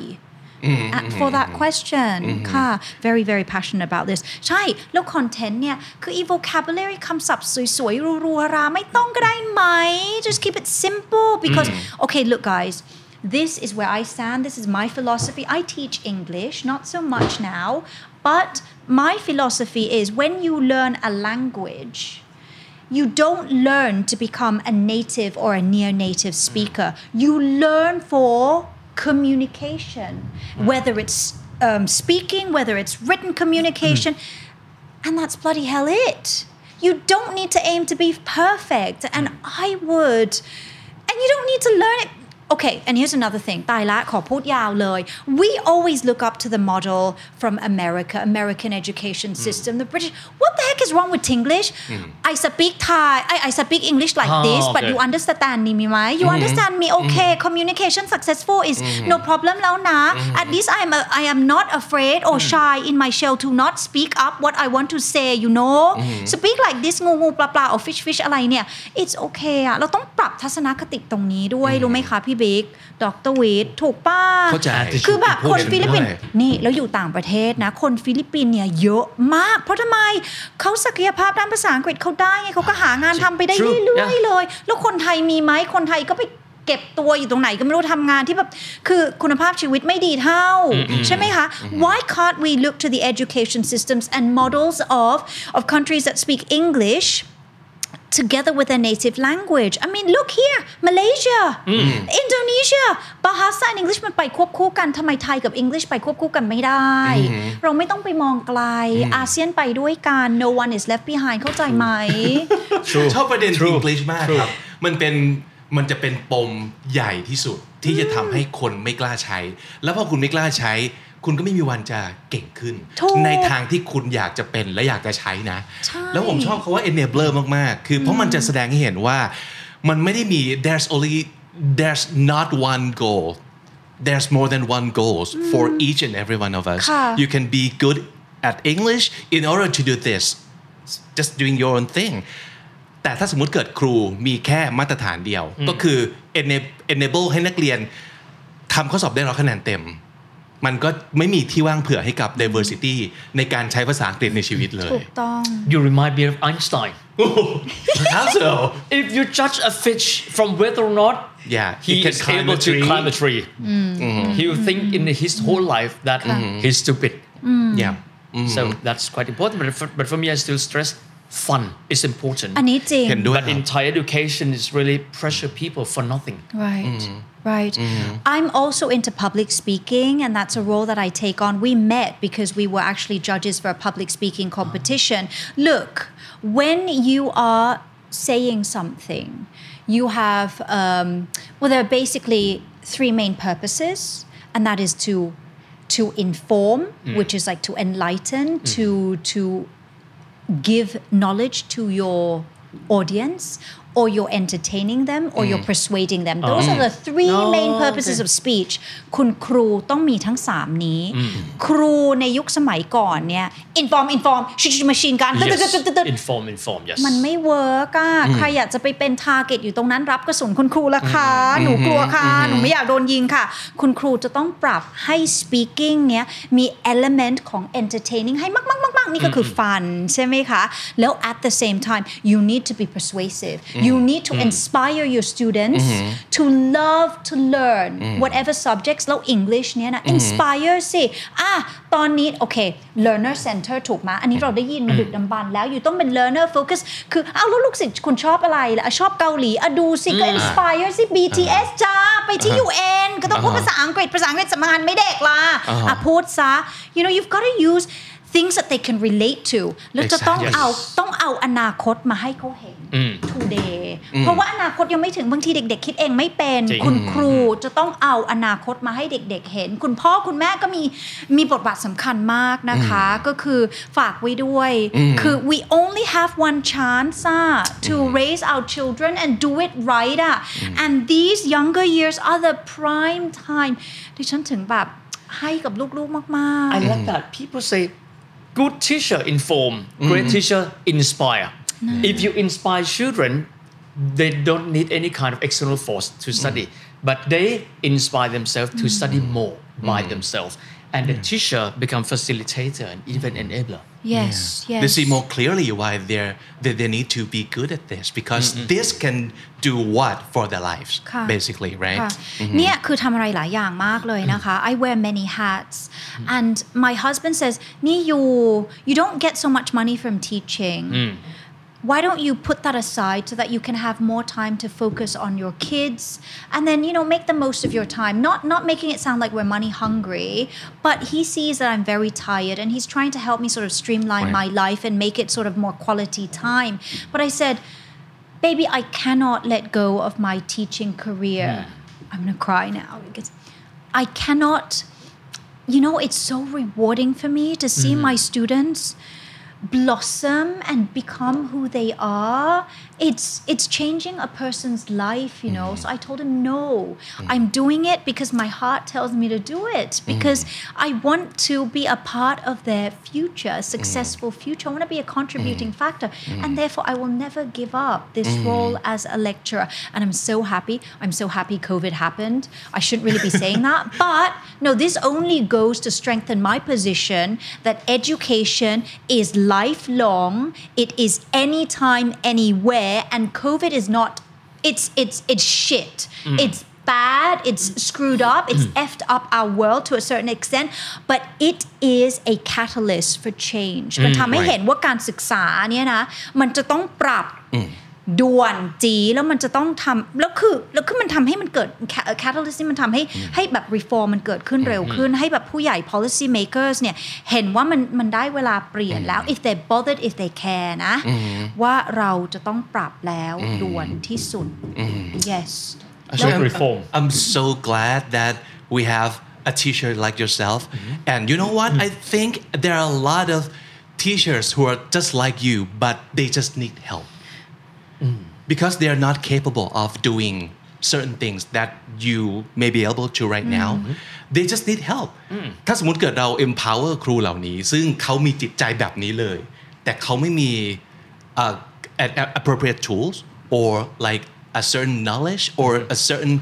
uh, for that question ค่ะ very very passionate about this ใช่ แล้ว content เนี่ย คือ e vocabulary คำศัพท์สวยๆ รัวๆ ราไม่ต้องก็ได้ไหม just keep it simple because okay look guys this is where I stand this is my philosophy I teach English not so much now but my philosophy is when you learn a language you don't learn to become a native or a near native speaker. You learn for communication, whether it's um, speaking, whether it's written communication, and that's bloody hell it. You don't need to aim to be perfect, and I would, and you don't need to learn it. Okay, and here's another thing. ตายละขอพูดยาวเลย We always look up to the model from America, American education system, the British. What the heck is wrong with English? I speak Thai, I, I speak English like Ah, this, but okay. you understand me, right? You understand me? Okay, communication successful is no problem แล้วนะ At least I am a, I am not afraid or shy in my shell to not speak up what I want to say, you know? Speak like this งูงูปลาปลา or fish fish อะไรเนี่ย it's okay อะเราต้องปรับทัศนคติตรงนี้ด้วย รู้ไหมคะพี่บิ๊ กดรวิทถูกป้าเข้าใจคือแบบคนพูดฟิลิปปินส์ด้วยนี่แล้วอยู่ต่างประเทศนะ คนฟิลิปปินส์เนี่ยเยอะมาก เพราะทำไมเขาศักยภาพด้านภาษาอังกฤษเขาได้ไงเขาก็หางานทำไปได้ True เรื่อย yeah ๆเลย แล้วคนไทยมีไหมคนไทยก็ไปเก็บตัวอยู่ตรงไหนก็ไม่รู้ทำงานที่แบบคือคุณภาพชีวิตไม่ดีเท่า ใช่ไหมคะ why can't we look to the education systems and models of of countries that speak English together with their native language I mean look here Malaysia Indonesia Bahasa and English มันไปควบคู่กันทำไมไทยกับ English ไปควบคู่กันไม่ได้เราไม่ต้องไปมองไกลอาเซียนไปด้วยกัน no one is left behind เข้าใจไหม ชอบประเด็น True. English มาก True. ครับ มันเป็นมันจะเป็นปมใหญ่ที่สุดที่จะทำให้คนไม่กล้าใช้ แล้วพอคุณไม่กล้าใช้ คุณก็ไม่มีวันจะเก่งขึ้นถูกในทางที่คุณอยากจะเป็นและอยากจะใช้นะใช่แล้วผมชอบคาว่า enabler มาก ๆ คือเพราะมันจะแสดงให้เห็นว่ามันไม่ได้มี there's only there's not one goal there's more than one goals for each and every one of us ค่ะ you can be good at English in order to do this just doing your own thing แต่ถ้าสมมุติเกิดครูมีแค่มาตรฐานเดียว ก็คือ enab- enable ให้นักเรียนทำข้อสอบได้ร้อยคะแนนเต็ม มันก็ไม่มีที่ว่างเผื่อให้กับ diversity ในการใช้ภาษาอังกฤษในชีวิตเลย ถูกต้อง You remind me of Einstein How so if you judge a fish from whether or not Yeah, he he can is climb able a to tree. climb a tree he will think in his whole life that he's stupid yeah so that's quite important but for, but for me I still stress fun is important อันนี้จริง เห็นด้วย but in Thai education is really pressure people for nothing Right. Right. I'm also into public speaking, and that's a role that I take on. We met because we were actually judges for a public speaking competition. Look, when you are saying something, you have, um, well, there are basically three main purposes, and that is to to inform, which is like to enlighten, to to give knowledge to your audience or you're entertaining them or you're persuading them those are the three Oh, main purposes okay. of speech คุณครูต้องมีทั้ง3นี้ ครูในยุคสมัยก่อนเนี่ย inform inform ชิชมาชินกัน yes inform inform yes มันไม่เวิร์กอะใครอยากจะไปเป็นทาร์เก็ตอยู่ตรงนั้นรับกระสุนคุณครูละคะหนูกลัวค่ะ หนูไม่อยากโดนยิงค่ะ คุณครูจะต้องปรับให้ speaking เนี้ยมี element ของ entertaining ให้มาก ๆๆๆนี่ก็คือ fun ใช่ไหมคะ แล้ว at the same time you need to be persuasive you need to inspire your students to love to learn whatever subjects แล้ว English เนี้ยนะ inspire สิอะตอนนี้โอเค learner center ถูกไหมอันนี้เราได้ยินมาดึกดำบรรพ์แล้วอยู่ต้องเป็น learner focus คือเอาแล้วลูกศิษย์คุณชอบอะไรล่ะอะชอบเกาหลีอะดูสิก็ inspire สิ BTS จ้าไปที่ UN ก็ต้องพูดภาษาอังกฤษภาษาอังกฤษสำคัญไม่เด็กล่ะอะพูดซะ you know you've got to use things that they can relate to แล้วจะต้อง Exactly. เอาต้องเอาอนาคตมาให้เขาเห็น today เพราะว่าอนาคตยังไม่ถึงบางทีเด็ก ๆ คิดเองไม่เป็นจริงคุณครูจะต้องเอาอนาคตมาให้เด็ก ๆ เห็น คุณพ่อคุณแม่ก็มีมีบทบาทสำคัญมากนะคะ ก็คือฝากไว้ด้วยคือ we only have one chance อะ to raise our children and do it right อะ and these younger years are the prime time ดิฉันถึงแบบให้กับลูกๆมาก I like that. People say, good teacher inform, great mm-hmm. teacher inspire. Mm. If you inspire children, they don't need any kind of external force to mm. study, but they inspire themselves to mm. study more by themselves. And the teacher become facilitator and even enabler. ๆ yes yes they see more clearly why they're they, they need to be good at this because this can do what for their lives ค่ะ basically right ค่ะเนี่ยคือทำอะไรหลายอย่างมากเลยนะคะ I wear many hats and my husband says นี่ you you don't get so much money from teaching why don't you put that aside so that you can have more time to focus on your kids? And then you know make the most of your time. Not not making it sound like we're money hungry but he sees that i'm very tired and he's trying to help me sort of streamline Right. my life and make it sort of more quality time. But i said baby i cannot let go of my teaching career. Hmm. I'm gonna cry now because i cannot you know it's so rewarding for me to see mm-hmm. my students blossom and become who they are it's it's changing a person's life you know. So i told him no mm. i'm doing it because my heart tells me to do it mm. because i want to be a part of their future a successful future. I want to be a contributing factor. And therefore i will never give up this role as a lecturer. And i'm so happy. I'm so happy covid happened. I shouldn't really be saying that. But no this only goes to strengthen my position that education is lifelong it is anytime anywhere and covid is not it's it's it's shit it's bad it's screwed up it's effed up our world to a certain extent but it is a catalyst for change มันทำให้ Right. เห็นว่าการศึกษาเนี่ยนะ มันจะต้องปรับ ด่วนจีแล้วมันจะต้องทำแล้วคือแล้วคือมันทำให้มันเกิด catalyst นี่มันทำให้ให้แบบ reform มันเกิดขึ้นเร็วขึ้น ให้แบบผู้ใหญ่ policy makers เนี่ยเห็นว่ามันมันได้เวลาเปลี่ยนแล้ว if they bothered if they care นะ ว่าเราจะต้องปรับแล้วด่วนที่สุด yes Actually, reform. I'm so glad that we have a teacher like yourself. And you know what? I think there are a lot of teachers who are just like you, but they just need help. Because they are not capable of doing certain things that you may be able to right now. They just need help. ถ้าสมมติเกิดเรา empower ครูเหล่านี้ ซึ่งเขามีจิตใจแบบนี้เลย แต่เขาไม่มี uh, a- a- appropriate tools or like a certain knowledge or a certain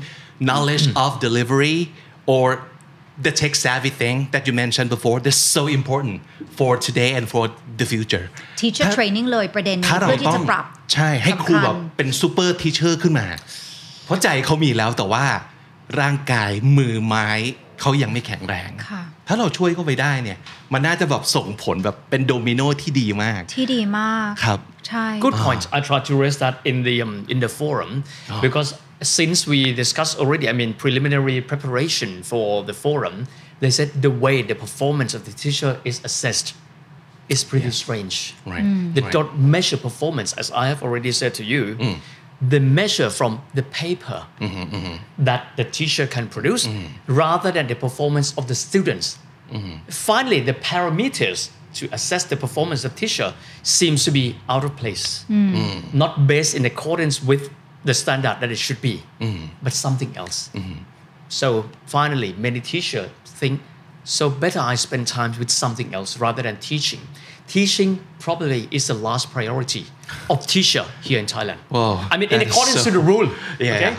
knowledge of delivery or the tech savvy thing that you mentioned before that's so important for today and for the future teacher ถ้า training เลยประเด็นนี้ถ้าเราเพื่อที่ต้อจะงปรับใช่ให้ครูสำคัญแบบเป็นซูเปอร์ทีเชอร์ขึ้นมา เพราะใจเขามีแล้วแต่ว่าร่างกายมือไม้เขายังไม่แข็งแรงค่ะถ้าเราช่วยเขาไปได้เนี่ย มันน่าจะแบบส่งผลแบบเป็นโดมิโนที่ดีมาก ที่ดีมาก ครับ ใช่ Good point. I tried to raise that in the um, in the forum because since we discussed already, I mean preliminary preparation for the forum, they said the way the performance of the teacher is assessed is pretty strange. Right. Mm. They Right. don't measure performance, as I have already said to you. Mm. They measure from the paper mm-hmm, mm-hmm. that the teacher can produce mm-hmm. rather than the performance of the students. Finally, the parameters to assess the performance of teacher seems to be out of place, mm. not based in accordance with the standard that it should be, but something else. So finally, many teachers think, so better I spend time with something else rather than teaching. Teaching probably is the last priority of teacher here in Thailand. Wow, I mean, in that is accordance so- to the rule. Yeah. Okay?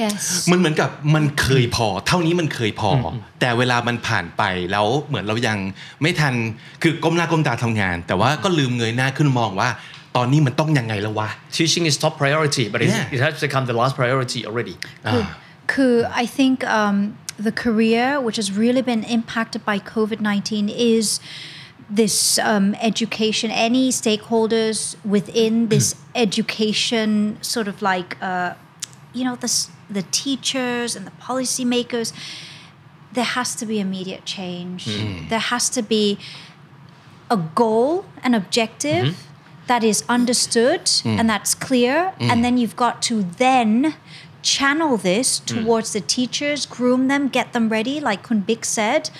yes มันเหมือนกับมันเคยพอ เท่านี้มันเคยพออแต่เวลามันผ่านไปแล้วเหมือนเรายังไม่ทันคือก้มหน้าก้มตาทำงาน แต่ว่าก็ลืมเงยหน้าขึ้นมองว่า ตอนนี้มันต้องยังไงแล้ววะ Teaching is top priority, but it's- Yeah. it has become the last priority already.คือ I think um, the career which has really been impacted by COVID 19 is this um, education, any stakeholders within this education sort of like, uh, you know, the, s- the teachers and the policymakers, there has to be immediate change. There has to be a goal, an objective that is understood hmm. and that's clear. And hmm. then you've got to then channel this hmm. towards the teachers, groom them, get them ready, like Kun Big said.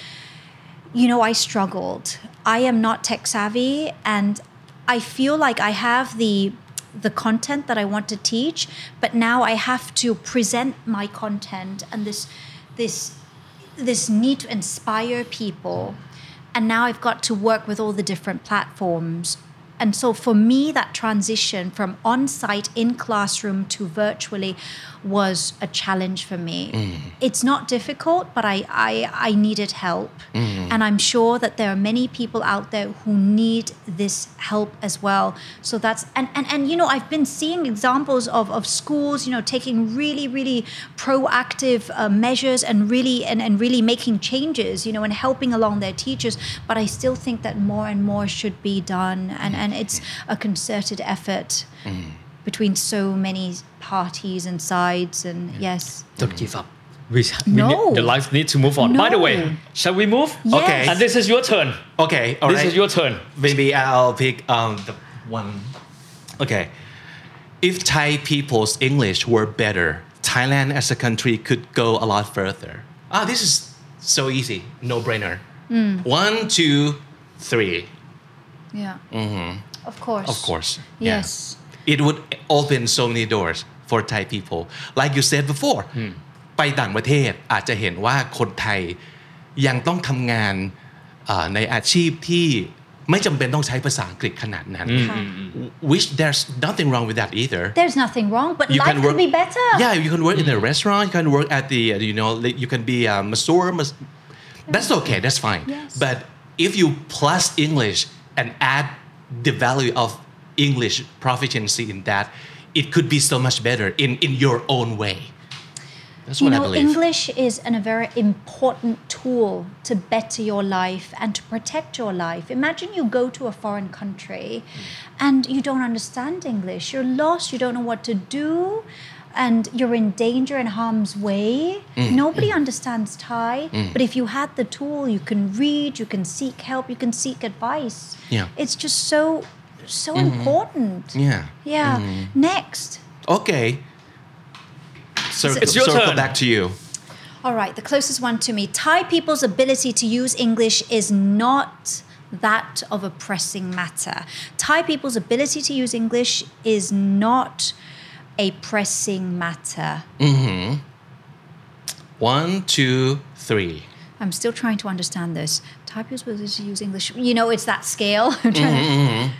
You know, I struggled. I am not tech savvy and I feel like I have the the content that I want to teach, but now I have to present my content and this this this need to inspire people. And now I've got to work with all the different platforms. And so for me, that transition from on site in classroom to virtually was a challenge for me. Mm. It's not difficult, but I, I, I needed help. Mm. And I'm sure that there are many people out there who need this help as well. So that's, and, and, and you know, I've been seeing examples of, of schools, you know, taking really, really proactive uh, measures and really, and, and really making changes, you know, and helping along their teachers. But I still think that more and more should be done. And, mm. and it's a concerted effort between so many parties and sides. And yes. Don't give up. We, we No. need, the life needs to move on. By the way, shall we move? Yes. Okay. And this is your turn. Okay all this right is your turn. maybe I'll pick um the one okay if Thai people's English were better Thailand as a country could go a lot further ah this is so easy no brainer one two three Yeah. Of course. of course yeah. Yes it would open so many doors for Thai people like you said before ไปต่างประเทศอาจจะเห็นว่าคนไทยยังต้องทำงานอ่าในอาชีพที่ไม่จำเป็นต้องใช้ภาษาอังกฤษขนาดนั้น which there's nothing wrong with that either There's nothing wrong, but you life can work could be better. yeah you can work in a restaurant you can work at the uh, you know like you can be a masseur mas- that's okay that's fine Yes. but if you plus English and add the value of English proficiency in that it could be so much better in in your own way That's you what I know, believe. English is an, a very important tool to better your life and to protect your life. Imagine you go to a foreign country hmm. and you don't understand English. You're lost, you don't know what to do, and you're in danger and harm's way. Mm. Nobody hmm. understands Thai, hmm. but if you had the tool, you can read, you can seek help, you can seek advice. Yeah. It's just so, so mm-hmm. important. Yeah. Yeah. Mm-hmm. Next. Okay. Circle, It's your circle turn. back to you. All right, the closest one to me. Thai people's ability to use English is not that of a pressing matter. Thai people's ability to use English is not a pressing matter. Mm-hmm. One, two, three. I'm still trying to understand this. Thai people's ability to use English. You know, it's that scale. I'm trying to-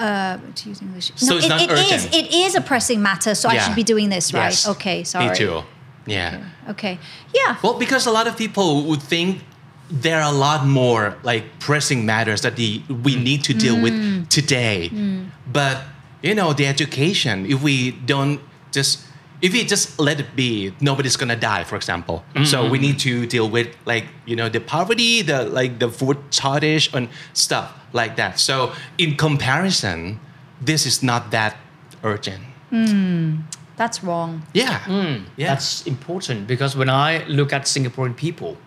Uh, to use English. So it's it, not it is. urgent. It is a pressing matter. So I should be doing this, right? Yes. Okay. Sorry. Me too. Yeah. Okay. Yeah. Well, because a lot of people would think there are a lot more like pressing matters that the, we mm. need to deal with mm. today. Mm. But you know, the education, if we don't just if we just let it be, nobody's gonna die, for example. So we mm-hmm. need to deal with like, you know, the poverty, the like the food shortage and stuff like that. So in comparison, this is not that urgent. Hmm. That's wrong. Yeah. Hmm. Yeah. That's important because when I look at Singaporean people,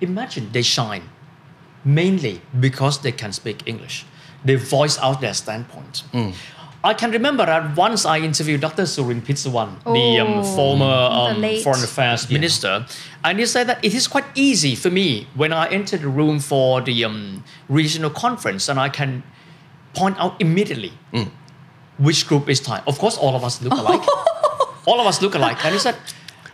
imagine they shine mainly because they can speak English. They voice out their standpoint. Hmm. I can remember that once I interviewed Dr. Surin Pitsuwan, the um, Oh, former um, late- foreign affairs minister, and he said that it is quite easy for me when I enter the room for the um, regional conference and I can point out immediately which group is Thai. Of course, all of us look alike. all of us look alike. And he said,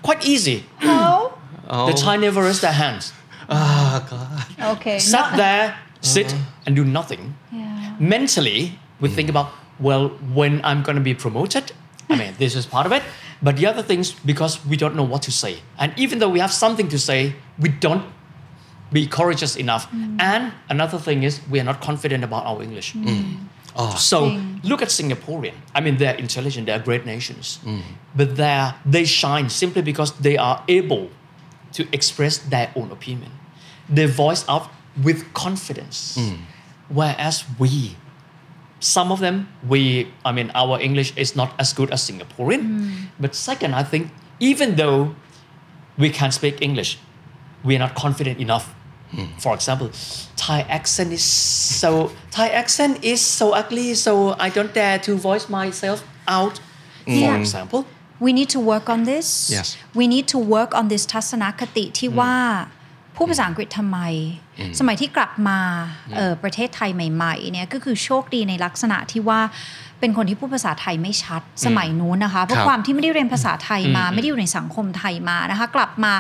quite easy. Oh. The Thai never raise their hands. Oh, God. Okay. Sat not- there, sit, and do nothing. Yeah. Mentally, we think about, well, when I'm going to be promoted, I mean, this is part of it. But the other things, because we don't know what to say. And even though we have something to say, we don't be courageous enough. Mm. And another thing is, we are not confident about our English. Mm. Mm. Ah. So Interesting. look at Singaporean. I mean, they're intelligent. They're great nations, but they they shine simply because they are able to express their own opinion. They voice out with confidence, whereas we, some of them, we. I mean, our English is not as good as Singaporean. But second, I think even though we can speak English, we are not confident enough. For example, Thai accent is so Thai accent is so ugly, so I don't dare to voice myself out. For Yeah. example, we need to work on this Yes. we need to work on this ทัศนคติที่ว่าพูดภาษาอังกฤษทำไม สมัยที่กลับมาเอ่อประเทศไทยใหม่ๆเนี่ยก็คือโชคดีในลักษณะที่ว่าเป็นคนที่พูดภาษาไทยไม่ชัดสมัยนู้นนะคะเพราะครับความที่ไม่ได้เรียนภาษาไทยมา ไม่ได้อยู่ในสังคมไทยมานะคะกลับมา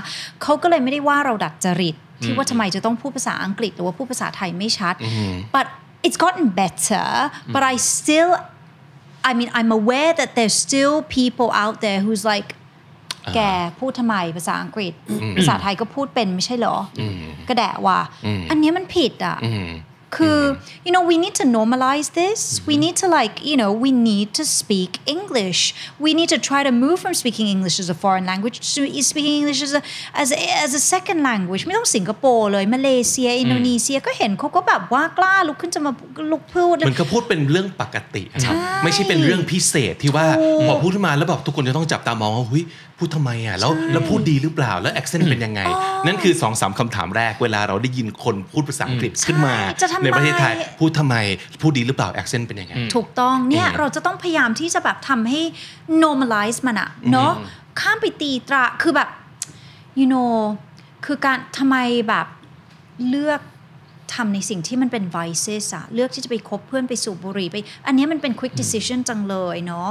เขาก็เลยไม่ได้ว่าเราดัดจริตที่ว่าทำไมจะต้องพูดภาษาอังกฤษหรือว่าพูดภาษาไทยไม่ชัด but it's gotten better but I still I mean, I'm aware that there's still people out there who's like แกพูดทำไมภาษาอังกฤษ ภาษาไทยก็พูดเป็นไม่ใช่เหรออก็แดะว่าอันเนี้ยมันผิดอะคือ you know we need to normalize this we need to like you know we need to speak English we need to try to move from speaking English as a foreign language to speaking English as a as a, as a second language ไม่ต้องสิงคโปร์เลยมาเลเซีย อินโดนีเซียก็เห็นเขาก็แบบว่ากล้าลุกขึ้นจะมาลุกพูดมันก็พูดเป็นเรื่องปกติอะครับไม่ใช่เป็นเรื่องพิเศษที่ว่าพอพูดขึ้นมาแล้วแบบทุกคนจะต้องจับตามองว่าเฮ้ย พูดทำไมอะแล้วแล้วพูดดีหรือเปล่าแล้ว accent เป็นยังไง นั่นคือสองสามคำถามแรกเวลาเราได้ยินคนพูดภาษาอังกฤษขึ้นมาใช่จะทำไมในประเทศไทยพูดทำไม พูดดีหรือเปล่า accent เป็นยังไง ถูกต้องเนี่ยอืมเราจะต้องพยายามที่จะแบบทำให้ normalize มันอะเนาะข้ามไปตีตราคือแบบ you know คือการทำไมแบบเลือกทำในสิ่งที่มันเป็น vices อะเลือกที่จะไปคบเพื่อนไปสูบบุหรี่ไป อันเนี้ยมันเป็น quick decision จังเลยเนาะ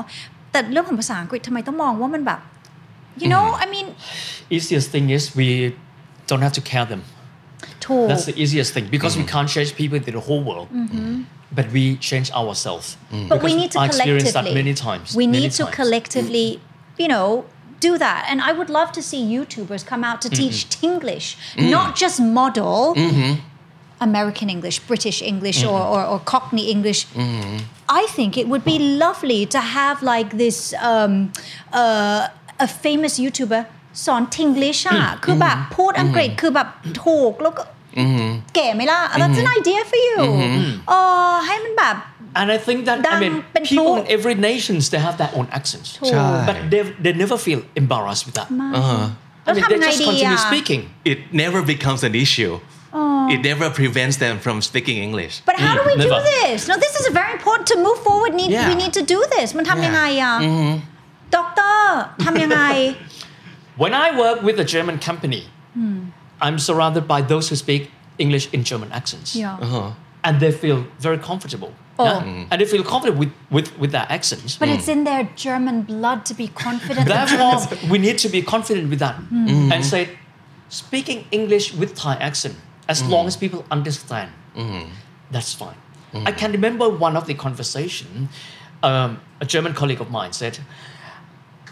แต่เรื่องของภาษาอังกฤษทำไมต้องมองว่ามันแบบ you know mm-hmm. I mean easiest thing is we don't have to care them. ถูก That's the easiest thing because we mm-hmm. can't change people in the whole world, mm-hmm. but we change ourselves. But we need to I experienced collectively. that many times. We many need to times. collectively, you know, do that. And I would love to see YouTubers come out to teach Tinglish, not just model American English, British English, or, or, or Cockney English. I think it would be lovely to have like this um, uh, a famous YouTuber สอนทิงลิชอะคือแบบพูดอังกฤษคือแบบถูกแล้วก็เก๋ไหมล่ะ That's an idea for you เออให้มันแบบ And I think that I Dang, meanเป็น people พลุ in every nations they have their own accents ถูก ใช่ but they they never feel embarrassed with that แล้ว I mean ทำ they ไง just ดี continue อะ speaking it never becomes an issue it never prevents them from speaking English But how do we do never. this? No, this is very important to move forward. Need Yeah. we need to do this. มันทำยังไงอะ ด็อกเตอร์ทำยังไง when I work with a German company I'm surrounded by those who speak English in German accents Yeah. and they feel very comfortable Oh. yeah? and they feel confident with with with their accents But it's in their German blood to be confident. Therefore, we need to be confident with that and say, speaking English with Thai accent, as long as people understand, that's fine. I can remember one of the conversation. Um, a German colleague of mine said,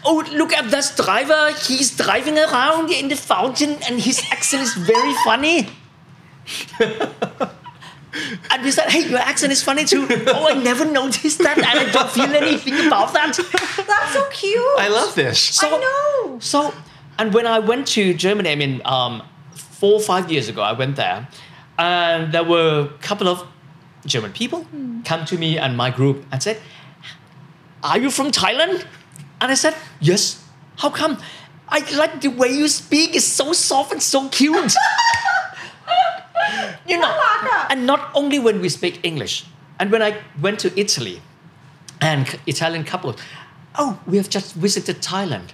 "Oh, look at this driver! He's driving around in the fountain, and his accent is very funny." And we said, hey, your accent is funny too. oh, I never noticed that, and I don't feel anything about that. That's so cute. I love this So, I know. So, and when I went to Germany, I mean, um, four or five years ago, I went there, and there were a couple of German people come to me and my group and said, "Are you from Thailand?" And I said, "Yes." How come? I like the way you speak. It's so soft and so cute. you know, and not only when we speak English. And when I went to Italy, and Italian couple, oh, we have just visited Thailand,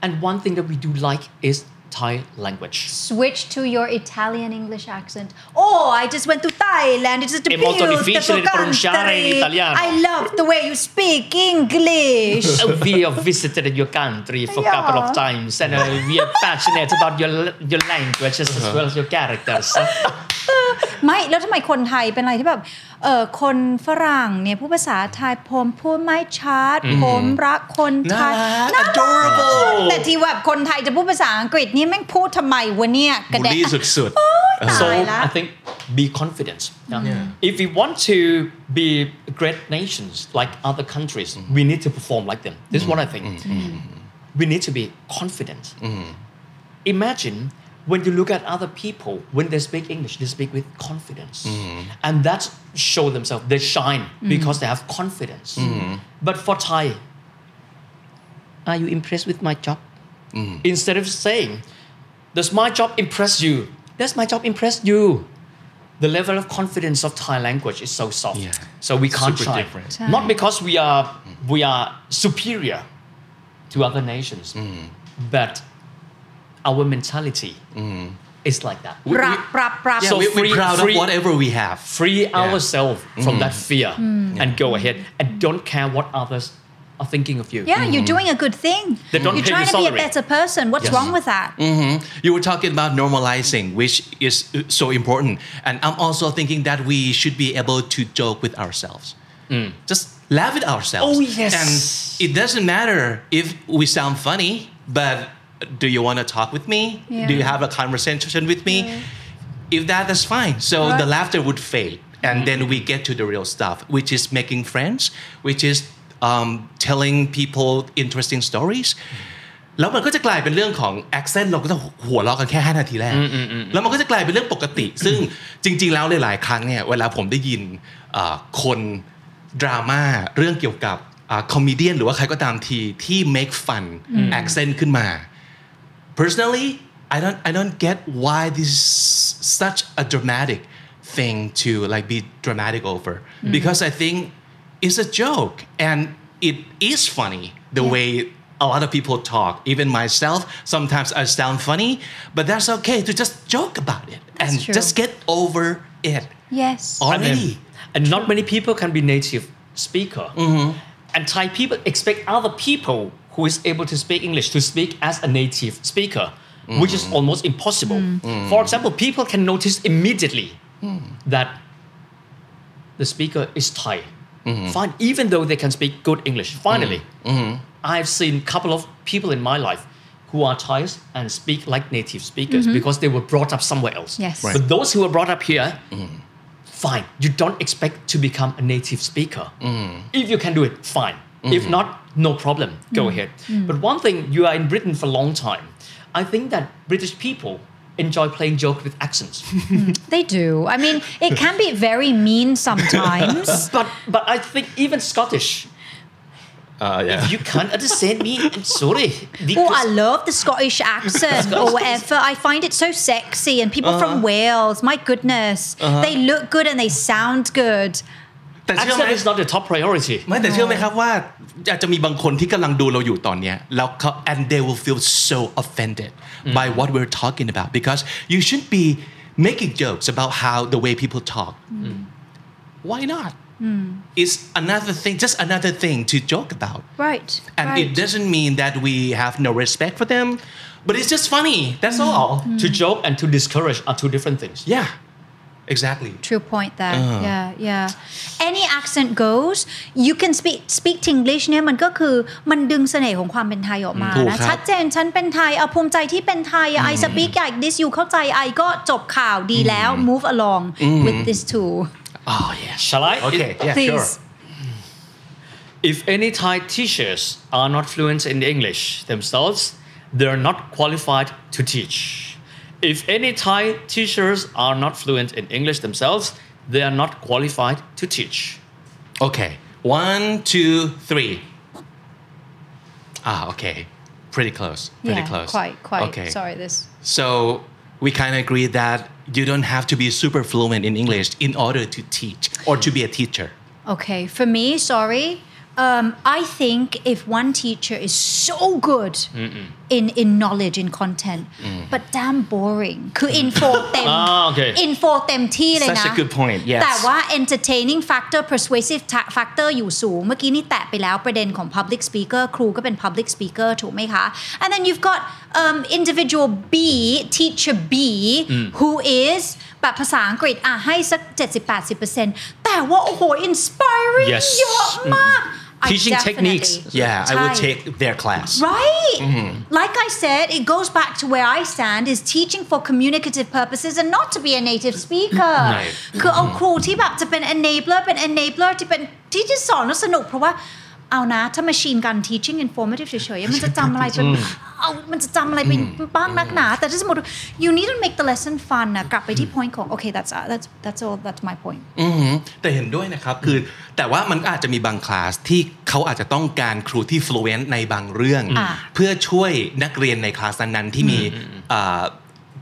and one thing that we do like is Thai language. Switch to your Italian English accent. Oh, I just went to Thailand. It's just a È molto beautiful difficile pronunciare in country. italiano. I love the way you speak English. Uh, we have visited your country for a couple of Yeah. times, and uh, we are passionate about your your languages as well as your characters. ไม่แล้วทำไมคนไทยเป็นอะไรที่แบบ เออคนฝรั่งเนี่ยพูดภาษาไทยผมพูดไม่ชัดผมรักคนไทยน่ารัก adorable แต่ที่แบบคนไทยจะพูดภาษาอังกฤษนี่แม่งพูดทำไมวะเนี่ยกระบูลแดะลี่สุด So ตายละ I think be confident. yeah. If we want to be great nations like other countries, we need to perform like them. This is what I think. We need to be confident. Imagine when you look at other people, when they speak English, they speak with confidence. Mm. And that show themselves, they shine mm. because they have confidence. Mm. But for Thai, are you impressed with my job? Instead of saying, does my job impress you? Does my job impress you? The level of confidence of Thai language is so soft. Yeah. So we can't Super shine. different. Not because we are we are superior to other nations, but our mentality mm. is like that. We, rap, we, rap. Yeah, so we, free, proud free, of whatever we have. Free yeah. ourselves from mm. that fear mm. and go ahead and don't care what others are thinking of you. Yeah, mm-hmm. you're doing a good thing. They don't you're trying to be a better person. What's yes. wrong with that? Mm-hmm. You were talking about normalizing, which is uh, so important. And I'm also thinking that we should be able to joke with ourselves. Mm. Just laugh at ourselves. Oh, yes. And it doesn't matter if we sound funny, but do you want to talk with me do you Yeah. have a conversation with me if that is fine so the Right. laughter would fade and then we get to the real stuff which is making friends which is um, telling people interesting stories แล้วมันก็จะกลายเป็นเรื่องของ accent เราก็จะหัวเราะกันแค่ 5 นาทีแรก แล้วมันก็จะกลายเป็นเรื่องปกติ ซึ่งจริง ๆ แล้วหลายๆครั้งเนี่ยเวลาผมได้ยินอ่าคนดราม่าเรื่องเกี่ยวกับคอมเมดี้หรือว่าใครก็ตามทีที่ make fun accent ขึ้นมา personally I don't I don't get why this is such a dramatic thing to like be dramatic over. Mm. Because I think it's a joke and it is funny the way a lot of people talk. Even myself sometimes I sound funny but that's okay to just joke about it That's and true. just get over it. Yes. And, already and not many people can be native speaker. Mm-hmm. And Thai people expect other people who is able to speak English to speak as a native speaker, which is mm. almost impossible. Mm. For example, people can notice immediately mm. that the speaker is Thai. Mm-hmm. Fine, even though they can speak good English. Finally, mm-hmm. I've seen a couple of people in my life who are Thais and speak like native speakers mm-hmm. because they were brought up somewhere else. Yes. Right. But those who were brought up here, fine. You don't expect to become a native speaker. If you can do it, fine. If mm-hmm. not, no problem. Go mm. ahead. Mm. But one thing, you are in Britain for a long time. I think that British people enjoy playing jokes with accents. They do. I mean, it can be very mean sometimes. but but I think even Scottish, Uh, yeah. you can't understand me. I'm sorry. Oh, I love the Scottish accent or whatever. I find it so sexy. And people from uh-huh. Wales, my goodness, uh-huh. they look good and they sound good. แต่เชื่อไหม accent is not the top priority. ไม่แต่เชื่อไหมครับว่าอาจจะมีบางคนที่กำลังดูเราอยู่ตอนเนี้ยแล้วเขา and they will feel so offended by what we're talking about because you shouldn't be making jokes about how the way people talk why not it's another thing just another thing to joke about Right. and right. it doesn't mean that we have no respect for them but it's just funny that's all To joke and to discourage are two different things. yeah Exactly True point there. Yeah, yeah. Any accent goes. You can speak speak English เนี่ยมันก็คือมันดึงเสน่ห์ของความเป็นไทยออกมาถูกนะครับชัดเจนฉันเป็นไทยเอาภูมิใจที่เป็นไทย I speak like this อยู่เข้าใจ I ก็จบข่าวดีแล้ว move along with this too oh yeah Shall I? okay yeah please sure If any Thai teachers are not fluent in English themselves, they are not qualified to teach. If any Thai teachers are not fluent in English themselves, they are not qualified to teach. Okay. One, two, three. Ah, okay. Pretty close. Pretty yeah, close. quite quite Okay. sorry this So we kind of agree that you don't have to be super fluent in English in order to teach or to be a teacher. Okay, for me, sorry. Um, I think if one teacher is so good in in knowledge in content but damn boring คือ info เต็ม Ah, okay. info เต็มที่เลยนะ Such a good point, yes. แต่ว่า entertaining factor persuasive ta- factor อยู่สูง เมื่อกี้นี่แตะไปแล้วประเด็นของ public speaker ครูก็เป็น public speaker ถูกไหมคะ and then you've got um, individual B teacher B who is แบบภาษาอังกฤษอ่ะให้สัก 70-80%แต่ว่า โอ้โห inspiring Yes. เยอะมาก I Teaching techniques. definitely- Yeah, I would ใช่ take their class. Right. Like I said, it goes back to where I stand is teaching for communicative purposes and not to be a native speaker. คือเอาครูที่แบบจะเป็น enabler เป็น enabler ที่เป็นที่จะสอนแล้วสนุก เพราะว่าเอานะ ถ้า machine gun teaching informative เฉยๆ มันจะจำอะไรเป็น เอามันจะจำอะไรเป็นบ้างนักหนา แต่ถ้าสมมติ you need to make the lesson fun นะกลับไปที่ point ของ okay that's that's that's all that's my point อือหือแต่เห็นด้วยนะครับคือแต่ว่ามันก็อาจจะมีบางคลาสที่เขาอาจจะต้องการครูที่ fluent ในบางเรื่องอ่าเพื่อช่วยนักเรียนในคลาสนั้นๆที่มีอ่า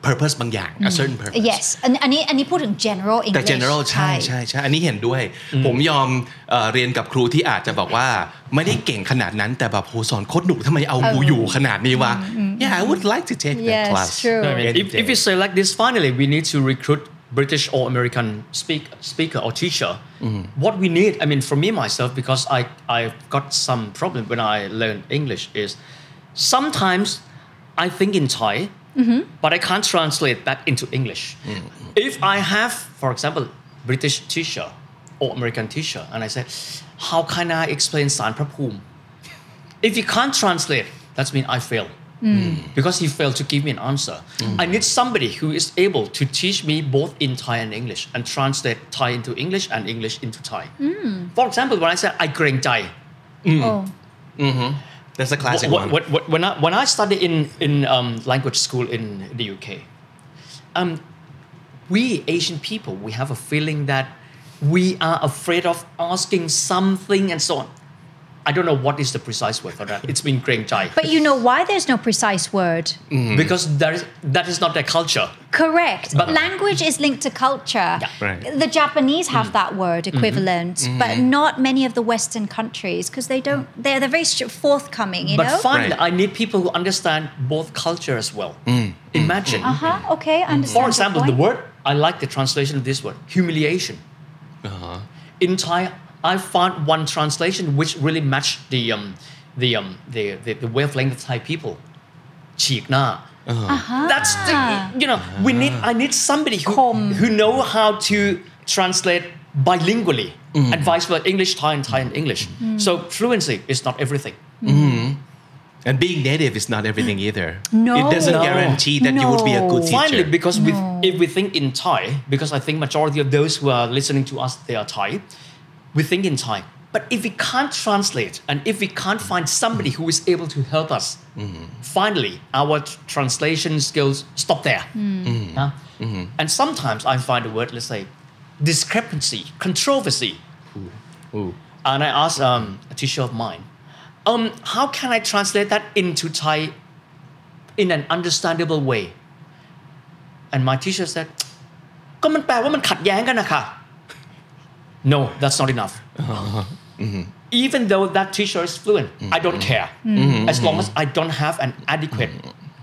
purpose บางอย่าง a certain purpose yes อันอันนี้อันนี้พูดถึง general แต่ English general ใช่ใช่ใช่อันนี้เห็นด้วย ผมยอมเอ่อเรียนกับครูที่อาจจะบอกว่าไม่ได้เก่งขนาดนั้นแต่แบบโหสอนโคตรหนุกทำไมเอากูอยู่ขนาดนี้วะ yeah I would like to take that Yes, class true. I mean, any if, day. if you say like this, finally, we need to recruit British or American speak, speaker or teacher. What we need, I mean, for me myself, because I I've got some problem when I learn English is sometimes I think in Thai, Mm-hmm. but I can't translate that into English. Mm-hmm. If I have, for example, British teacher or American teacher, and I say, how can I explain San Prapum? If you can't translate, that means I fail. Mm. Mm. Because he failed to give me an answer. Mm. I need somebody who is able to teach me both in Thai and English and translate Thai into English and English into Thai. For example, when I said I greng jai, oh mm-hmm. That's a classic Wh- one wh- wh- when I when I studied in in um, language school in the UK, um, we Asian people we have a feeling that we are afraid of asking something and so on. I don't know what is the precise word for that. It's been greng jai but you know why there's no precise word mm-hmm. because that is that is not their culture. Correct. But- language is linked to culture. Yeah. Right. The Japanese have mm. that word mm-hmm. equivalent, mm-hmm. but not many of the Western countries because they don't. They're they're very forthcoming. You But know. finally, Right. I need people who understand both culture as well. Mm. Mm. Imagine, Uh huh. Okay. I understand. for example, the point. word I like the translation of this word humiliation. Uh In Thai, I found one translation which really matched the um, the, um, the, the the wavelength of Thai people. Chikna. Uh-huh. Uh-huh. That's the, you know we need ah. I need somebody who who know how to translate bilingually mm. for English Thai and Thai and English. Mm. mm. So fluency is not everything. Mm. And being native is not everything mm. either. No, it doesn't no. guarantee that no. you would be a good teacher. Finally, because no. if we think in Thai, because I think majority of those who are listening to us they are Thai, we think in Thai. But if we can't translate and if we can't find somebody who is able to help us, finally our t- translation skills stop there. Huh? And sometimes I find the word, let's say, discrepancy, controversy. And I asked um, a teacher of mine, um, how can I translate that into Thai in an understandable way? And my teacher said, ก็มันแปลว่ามันขัดแย้งกันนะคะ no, that's not enough. Mm-hmm. Even though that teacher is fluent, I don't mm-hmm. care. Mm-hmm. As long as I don't have an adequate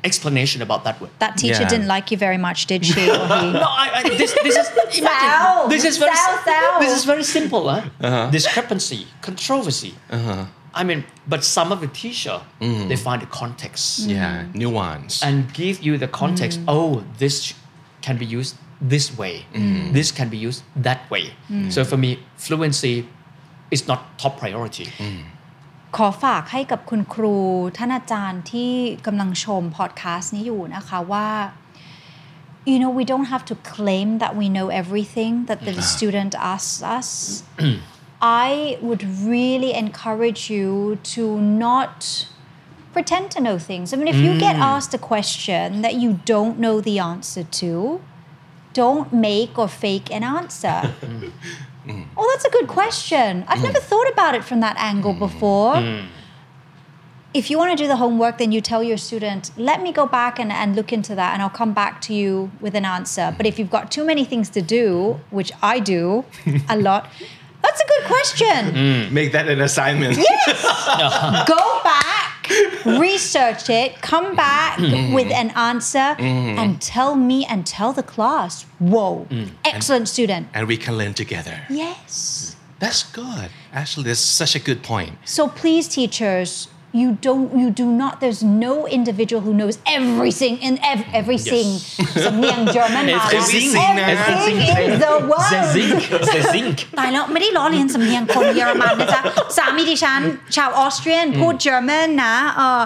explanation about that word. That teacher Yeah. didn't like you very much, did she? No, I, I, this, this is imagine, Sal, this is very Sal, Sal. this is very simple. Huh? Uh-huh. Discrepancy, controversy. Uh-huh. I mean, but some of the teacher they find the context yeah nuance and give you the context. Mm. Oh, this can be used this way. This can be used that way. So for me, fluency is not top priority. ขอฝากให้กับคุณครูท่านอาจารย์ที่กำลังชมพอดแคสต์นี้อยู่นะคะว่า you know we don't have to claim that we know everything that the student asks us I would really encourage you to not pretend to know things I mean if you get asked a question that you don't know the answer to don't make or fake an answer Oh, that's a good question. I've never thought about it from that angle mm. before. Mm. If you want to do the homework, then you tell your student, let me go back and, and look into that, and I'll come back to you with an answer. But if you've got too many things to do, which I do a lot, that's a good question. Mm. make that an assignment Yes! Go back, research it, come back mm-hmm. with an answer, mm-hmm. and tell me and tell the class, whoa, mm. excellent student. and we can learn together. Yes. that's good. Actually that's such a good point. So please, teachers, you don't, you do not. There's no individual who knows everything in ev- everything. สำเนียง German มาแล้ว Everything นะ Everything in the world. Zezink, zezink. ตายแล้วไม่ได้ล้อเลียนสำเนียงคนเยอรมันนะจ๊ะ สามีดิฉัน ชาวออสเตรียน พูดเยอรมันนะเออ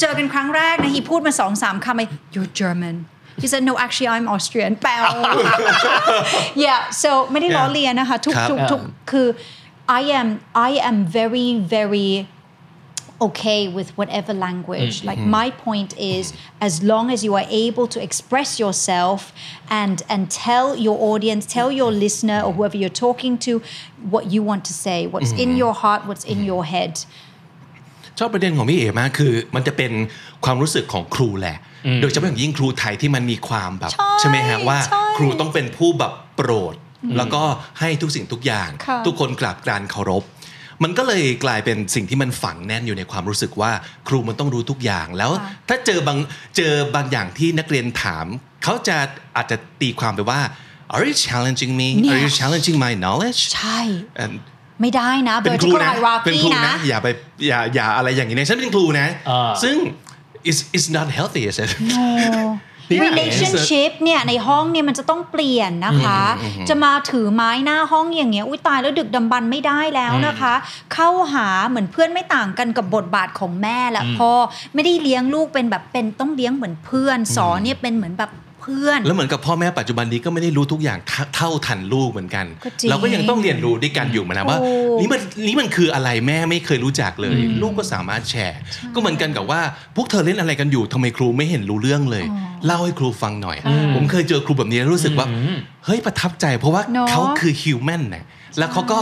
เจอกันครั้งแรกนะ he พูดมาสองสามคำไป you're German he said no actually I'm Austrian แปล yeah so ไม่ได้ล้อเลียนนะคะทุก ครับ ทุกทุกคือ I am I am very very okay with whatever language. Like my point is, as long as you are able to express yourself and and tell your audience, tell your listener or whoever you're talking to what you want to say, what's in your heart, what's in your head. ชอบประเด็นของพี่เอ๋มากคือ มันจะเป็นความรู้สึกของครูแหละ โดยเฉพาะอย่างยิ่งครูไทยที่มันมีความแบบใช่ไหมฮะว่าใช่ครูต้องเป็นผู้แบบโปรด แล้วก็ให้ทุกสิ่งทุกอย่างค่ะทุกคนกราบกรานเคารพ มันก็เลยกลายเป็นสิ่งที่มันฝังแน่นอยู่ในความรู้สึกว่า ครูมันต้องรู้ทุกอย่างแล้ว ถ้าเจอบางเจอบางอย่างที่นักเรียนถาม เขาจะอาจจะตีความไปว่า are you challenging me are you Yes. challenging my knowledge ใช่ And ไม่ได้นะเป็นครู vertical นะเป็นค hierarchy รูนะนะอย่าไปอย่าอย่าอะไรอย่างนี้นะฉันเป็นครูนะอ่าซึ่ง is is not healthy is it relationship เนี่ยในห้องเนี่ยมันจะต้องเปลี่ยนนะคะ จะมาถือไม้หน้าห้องอย่างเงี้ยอุ้ยตายแล้วดึกดำบรรพ์ไม่ได้แล้วนะคะ เข้าหาเหมือนเพื่อนไม่ต่างกันกับบทบาทของแม่และพ่อไม่ได้เลี้ยงลูกเป็นแบบเป็นต้องเลี้ยงเหมือนเพื่อนสอนเนี่ยเป็นเหมือนแบบ เพื่อน แล้วเหมือนกับพ่อแม่ปัจจุบันนี้ก็ไม่ได้รู้ทุกอย่างเท่าเท่าทันลูกเหมือนกันก็จริงเราก็ยังต้องเรียนรู้ด้วยกันอยู่เหมือนกันว่าถูกนี่มันนี่มันคืออะไรแม่ไม่เคยรู้จักเลย ลูกก็สามารถแชร์ ก็เหมือนกันกับว่าพวกเธอเล่นอะไรกันอยู่ทำไมครูไม่เห็นรู้เรื่องเลย เล่าให้ครูฟังหน่อย ผมเคยเจอครูแบบนี้แล้วรู้สึกว่าเฮ้ยประทับใจ เพราะว่าเนอะเขาคือ human นะแล้วเขาก็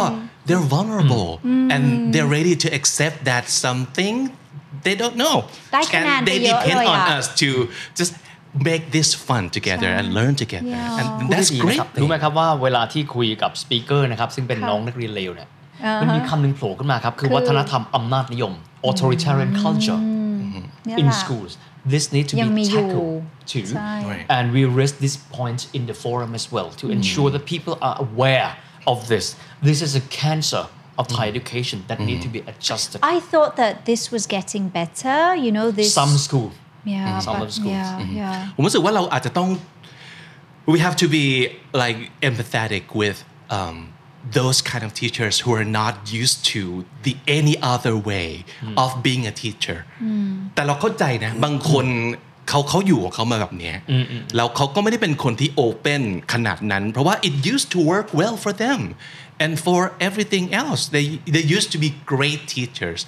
they're vulnerable and they're ready to accept that something they don't know ได้คะแนน and ไป they เยอะ depend เลย on อะ us to just make this fun together and learn together Yeah. and พูด that's ดีๆ great นะครับรู้ไหมครับว่าเวลาที่คุยกับสปีกเกอร์นะครับ ซึ่งเป็น ค่ะ น้องนักเรียนเลวเนี่ย อ่าฮะ มันมีคำหนึ่งโผล่ขึ้นมาครับ คือ คือ วัฒนธรรมอำนาจนิยม authoritarian culture เนี่ย in แหละ schools this need to ยัง be มีอยู่ tackled too ใช่ Right. and we raise this point in the forum as well to ensure that people are aware of this this is a cancer of Thai education that need to be adjusted I thought that this was getting better you know this some school yeah some but of schools. yeah yeah ผมรู้สึกว่าเราอาจจะต้อง we have to be like empathetic with um, those kind of teachers who are not used to the any other way of being a teacher แต่เราเข้าใจนะ บางคน เขาเขาอยู่ของเขามาแบบเนี้ยแล้วเขาก็ไม่ได้เป็นคนที่โอเปนขนาดนั้น เพราะว่า it used to work well for them and for everything else they they used to be great teachers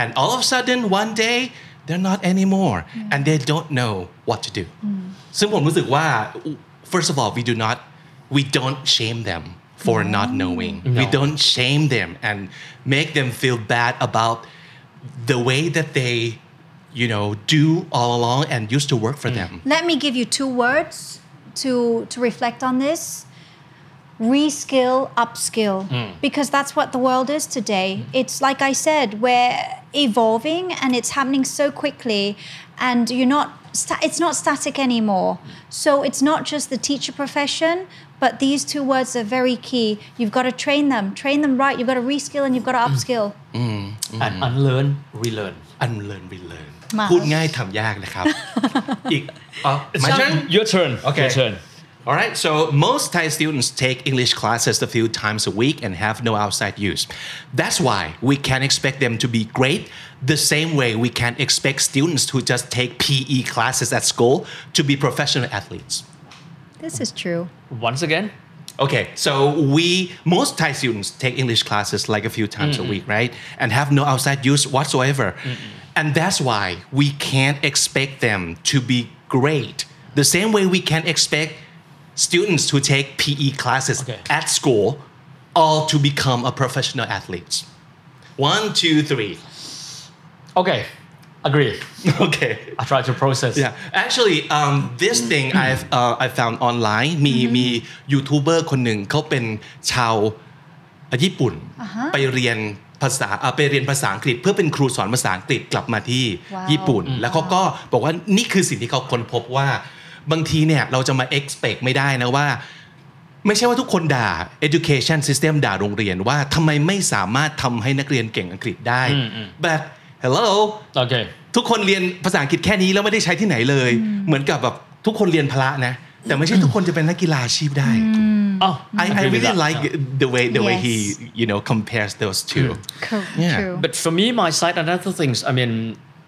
and all of a sudden one day they're not anymore and they don't know what to do ซึ่งผมรู้สึกว่า first of all we do not we don't shame them for not knowing we No. don't shame them and make them feel bad about the way that they you know do all along and used to work for them Let me give you two words to to reflect on this. Reskill, upskill, because that's what the world is today. It's like I said, we're evolving and it's happening so quickly, and you're not. sta- It's not static anymore. So it's not just the teacher profession, but these two words are very key. You've got to train them, train them right. You've got to reskill and you've got to upskill. and unlearn relearn unlearn relearn มา พูดง่ายทำยากนะครับ อีกอ๋อ my Now, turn your turn Okay. your turn all right, so most Thai students take English classes a few times a week and have no outside use. That's why we can't expect them to be great the same way we can't expect students who just take PE classes at school to be professional athletes. This is true. once again Okay, so we most Thai students take English classes like a few times a week, right? And have no outside use whatsoever. And that's why we can't expect them to be great. The same way we can't expect students who take PE classes Okay. at school all to become a professional athletes. One, two, three. okay agree Okay. I try to process Yeah, actually, um, this thing I've uh, I found online มีมียูทูบเบอร์คนหนึ่งเขาเป็นชาวญี่ปุ่นไปเรียนภาษาอะไปเรียนภาษาอังกฤษ เพื่อเป็นครูสอนภาษาอังกฤษกลับมาที่ว้าวญี่ปุ่น แล้วเขาก็บอกว่านี่คือสิ่งที่เขาค้นพบว่า บางทีเนี่ยเราจะมา expect ไม่ได้นะว่า ไม่ใช่ว่าทุกคนด่า education system ด่าโรงเรียนว่าทำไมไม่สามารถทำให้นักเรียนเก่งอังกฤษได้ but hello okay ทุกคนเรียนภาษาอังกฤษแค่นี้แล้วไม่ได้ใช้ที่ไหนเลย เหมือนกับแบบทุกคนเรียนพละนะ แต่ไม่ใช่ทุกคนจะเป็นนักกีฬาอาชีพได้ oh I, I agree with really that. like the way the way he Yes. you know compares those two Co- Yeah. True. But for me, my side and other things, I mean,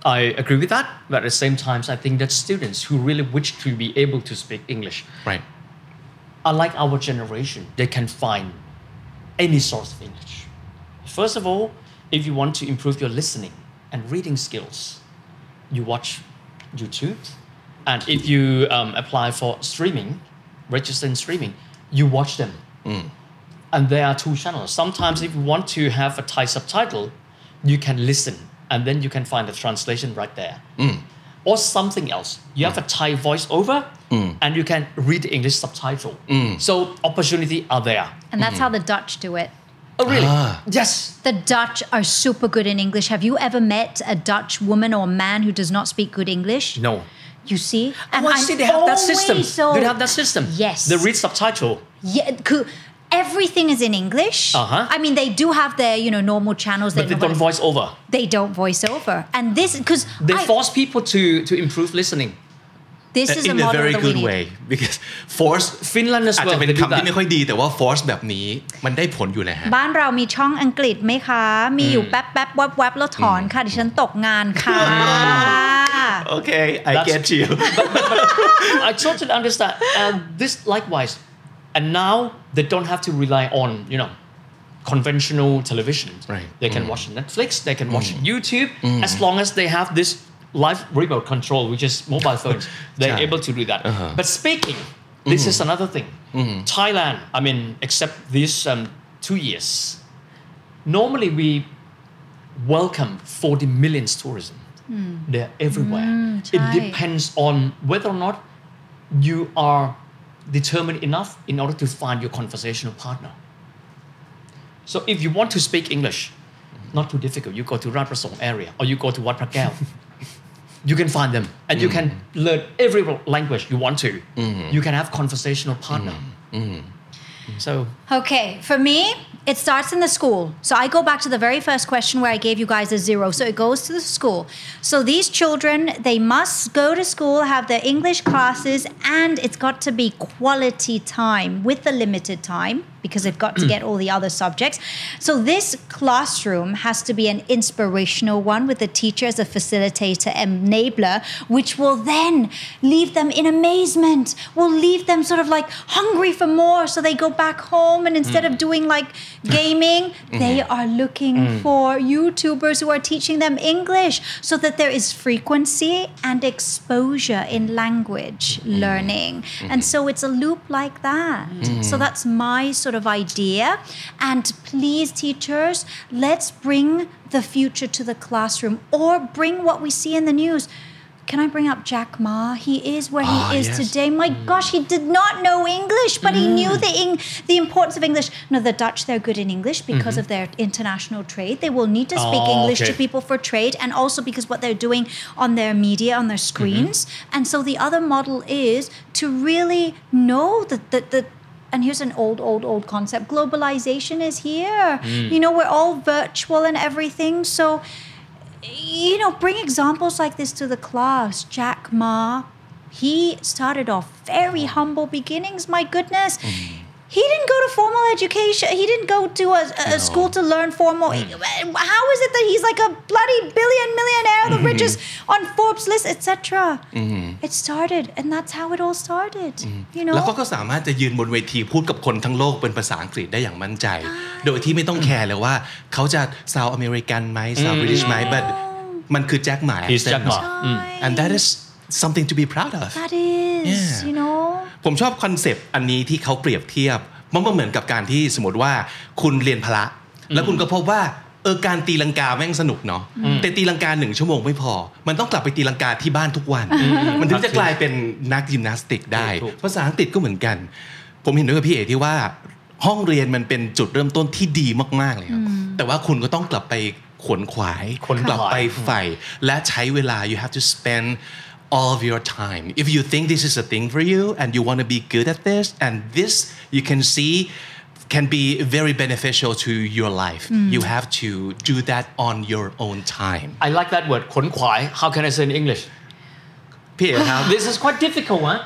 I agree with that. But at the same time, I think that students who really wish to be able to speak English, right unlike our generation, they can find any source of English. First of all, if you want to improve your listening and reading skills, you watch YouTube. And if you um, apply for streaming, register in streaming, you watch them. And there are two channels. Sometimes, if you want to have a Thai subtitle, you can listen and then you can find the translation right there. Mm. Or something else. You have mm. a Thai voiceover mm. and you can read the English subtitle. So, opportunity are there. And that's how the Dutch do it. Oh, really? Ah. Yes. The Dutch are super good in English. Have you ever met a Dutch woman or man who does not speak good English? No. You see? Oh, and oh, I see they have that system. always So, They have that system. Yes. They read subtitle. Yeah, coo- everything is in English. Uh-huh. I mean, they do have their you know normal channels. But they know don't what- voice over. They don't voice over, and this because They force people to, to improve listening. this is a in a model very that we good need. way because force Finland as อาจ well. จะเป็น they do คำที่ that. ไม่ค่อยดีแต่ว่า force แบบนี้มันได้ผลอยู่นะฮะ บ้านเรามีช่องอังกฤษไหมคะ มีอยู่แป๊บแป๊บๆแวบแวบๆแล้วถอนค่ะ ดิฉันตกงานค่ะ okay I That's- get you I totally understand. And this likewise. and now they don't have to rely on, you know, conventional television. Right. They can mm. watch Netflix, they can watch mm. YouTube, mm. as long as they have this live remote control, which is mobile phones. They're Sure. able to do that. Uh-huh. But speaking, this is another thing. Thailand, I mean, except these um, two years, normally we welcome 40 million tourism. Hmm. They're everywhere. Hmm, it depends on whether or not you are determined enough in order to find your conversational partner. So if you want to speak English, not too difficult. You go to Ratchaprasong area or you go to Wat Phra you can find them and you mm. can learn every language you want to. Mm. You can have conversational partner. Mm. So Okay, for me, it starts in the school. So I go back to the very first question where I gave you guys a zero. So it goes to the school. So these children, they must go to school, have their English classes, and it's got to be quality time with the limited time because they've got to get all the other subjects. So this classroom has to be an inspirational one with the teacher as a facilitator enabler, which will then leave them in amazement, will leave them sort of like hungry for more. So they go back home and instead of doing like gaming, they mm-hmm. are looking mm. for YouTubers who are teaching them English so that there is frequency and exposure in language mm-hmm. learning. Mm-hmm. And so it's a loop like that. So that's my sort of idea. And please, teachers, let's bring the future to the classroom or bring what we see in the news. Can I bring up Jack Ma? He is where he Ah, is yes. today. My mm. gosh, he did not know English, but he knew mm. the Eng- the importance of English. No, the Dutch they're good in English because mm-hmm. of their international trade. They will need to speak Oh, English to people for trade, and also because what they're doing on their media on their mm-hmm. screens. And so the other model is to really know that that that. And here's an old, old, old concept. Globalization is here. Mm. You know, we're all virtual and everything. So, you know, bring examples like this to the class. Jack Ma, he started off very humble beginnings. My goodness. Mm. He didn't go to formal education. He didn't go to a, a- a school to learn formal. How is it that he's like a bloody billion millionaire, the richest on Forbes list, etc.? It started, and that's how it all started. You แล้ว know. ก็ก็สามารถจะยืนบนเวทีพูดกับคนทั้งโลกเป็นภาษาอังกฤษได้อย่างมั่นใจ โดยที่ไม่ต้องแคร์เลยว่าเขาจะซาวอเมริกันไหมซาวบริติชไหม but มันคือแจ็คหมา He's Jack Ma. and that is something to be proud of That is, Yeah. you know. ผมชอบคอนเซปต์อันนี้ที่เขาเปรียบเทียบ มันก็เหมือนกับการที่สมมติว่าคุณเรียนพละ แล้วคุณก็พบว่าเออการตีลังกาแม่งสนุกเนาะแต่ตีลังกาหนึ่งชั่วโมงไม่พอ มันต้องกลับไปตีลังกาที่บ้านทุกวัน มันถึงจะกลายเป็นนักยิมนาสติกได้ถูกภาษาอังกฤษก็เหมือนกัน ผมเห็นด้วยกับพี่เอที่ว่าห้องเรียนมันเป็นจุดเริ่มต้นที่ดีมากๆเลยครับแต่ว่าคุณก็ต้องกลับไปขวนขวายขวนขวายกลับไปใฝ่และใช้เวลา you have to spend all of your time if you think this is a thing for you and you want to be good at this and this you can see can be very beneficial to your life you have to do that on your own time I like that word ขนขวาย how can I say in English พี่เอ๋ครับ this is quite difficult huh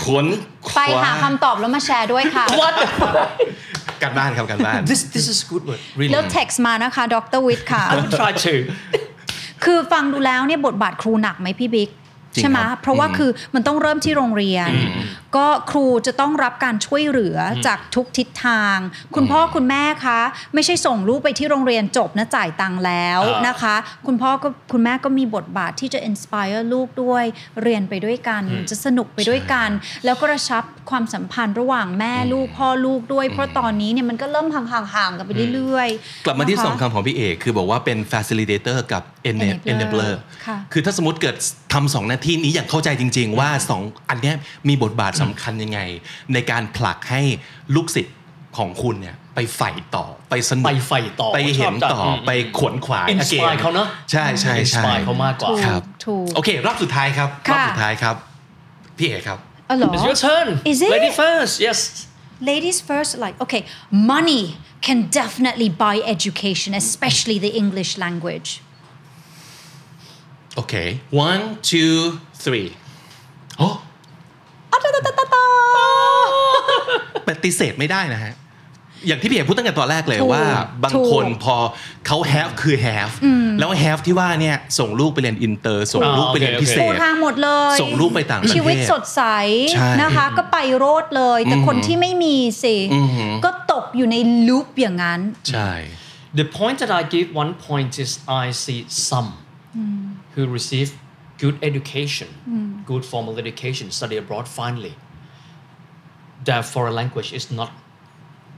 ขนข ไป วา หาคำตอบแล้วมาแชร์ด้วยค่ะ what การบ้านครับการบ้าน this this is good word really แล้ว text มานะคะดรวิทย์ค่ะ I will try to คือฟังดูแล้วเนี่ยบทบาทครูหนักไหมพี่บิ๊ก ใช่ไหมครับเพราะว่าคือมันต้องเริ่มที่โรงเรียน ก็ครูจะต้องรับการช่วยเหลืออจากทุกทิศทาง คุณพ่อคุณแม่คะ ไม่ใช่ส่งลูกไปที่โรงเรียนจบนะจ่ายตังค์แล้วอ่านนะคะ คุณพ่อก็คุณแม่ก็มีบทบาทที่จะ inspire ลูกด้วยเรียนไปด้วยกัน จะสนุกไปด้วยกัน แล้วก็กระชับความสัมพันธ์ระหว่างแม่ลูกพ่อลูกด้วย เพราะตอนนี้เนี่ยมันก็เริ่มห่างๆกันไปเรื่อยๆกลับมาที่นะคะสองคำของพี่เอกคือบอกว่าเป็น facilitator กับ ena- Enabler enabler ค่ะคือถ้าสมมติเกิดทำสองหน้าที่นี้อย่างเข้าใจจริง ๆ ว่าสองอันเนี้ยมีบทบาทสำคัญยังไง ในการผลักให้ลูกศิษย์ของคุณเนี่ยไปใฝ่ต่อไปสนุกไปใฝ่ต่อไปเห็นต่อชอบจังไปขวนขวาย inspire again เขาเนอะใช่ใช่ใช่ inspire เขามากกว่าครับถูกโอเค รอบสุดท้ายครับรอบค่ะสุดท้ายครับพี่เอกครับอ๋อเหรอ it's your turn Is it? lady first yes ladies first like okay money can definitely buy education especially the english language โอเค one two three โอ้ปฏิเสธไม่ได้นะฮะ อย่างที่พี่เอกพูดตั้งแต่ตอนแรกเลยถูกว่า บางคนถูกพอเขา have คือ have แล้ว have ที่ว่าเนี่ยส่งลูกไปเรียนอินเตอร์ ส่งลูกไปเรียนอ่าโอเคพิเศปูษทางหมดเลย ส่งลูกไปต่างประเทศชีวิตสดใสใช่นะคะ ก็ไปโรดเลย แต่คนที่ไม่มีสิก็ตกอยู่ในลูปอย่างนั้น ใช่ The point that I give one point is I see some who receive good education, mm. good formal education, study abroad finally, their foreign language is not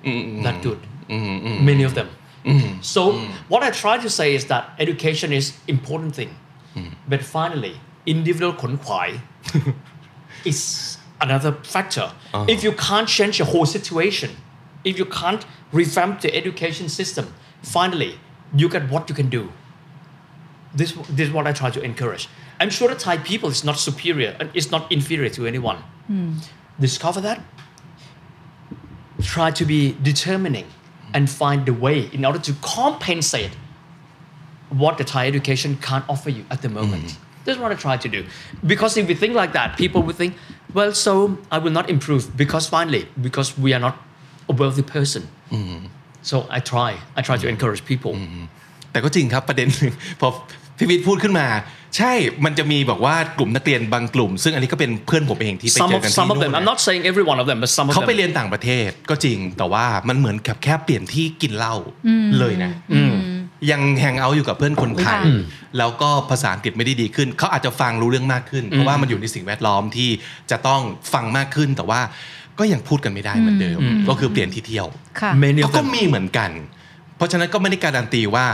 mm-hmm. that good. Mm-hmm. Many of them. Mm-hmm. So mm-hmm. what I try to say is that education is important thing, mm-hmm. but finally, individual konkwai is another factor. Uh-huh. If you can't change your whole situation, if you can't revamp the education system, finally, you get what you can do This, this is what I try to encourage. I'm sure the Thai people is not superior and is not inferior to anyone. Discover that. Try to be determining and find the way in order to compensate what the Thai education can't offer you at the moment. That's what I try to do. Because if we think like that, people would think, well, so I will not improve because finally, because we are not a wealthy person so I try I try to encourage people แต่ก็จริงครับประเด็นหนึ่ง พอ พี่วิทย์พูดขึ้นมา ใช่ มันจะมีบอกว่ากลุ่มนักเรียนบางกลุ่ม ซึ่งอันนี้ก็เป็นเพื่อนผมเองที่ไป some เจ of อกันที่ some of นู่ them น I'm not saying every one of them but some of เขาไป them เรียนต่างประเทศก็จริง แต่ว่ามันเหมือนกับแค่เปลี่ยนที่กินเหล้าเลยนะยังแฮงเอาท์อยู่กับเพื่อนคนไทยอืมแล้วก็ภาษาอังกฤษไม่ได้ดีขึ้น เขาอาจจะฟังรู้เรื่องมากขึ้น เพราะว่ามันอยู่ในสิ่งแวดล้อมที่จะต้องฟังมากขึ้น แต่ว่าก็ยังพูดกันไม่ได้เหมือนเดิม ก็คือเปลี่ยนที่เที่ยวค่ะ many เขา of ก็ them มีเหมือนกัน เพราะฉะนั้นก็ไม่ได้การันตีว่า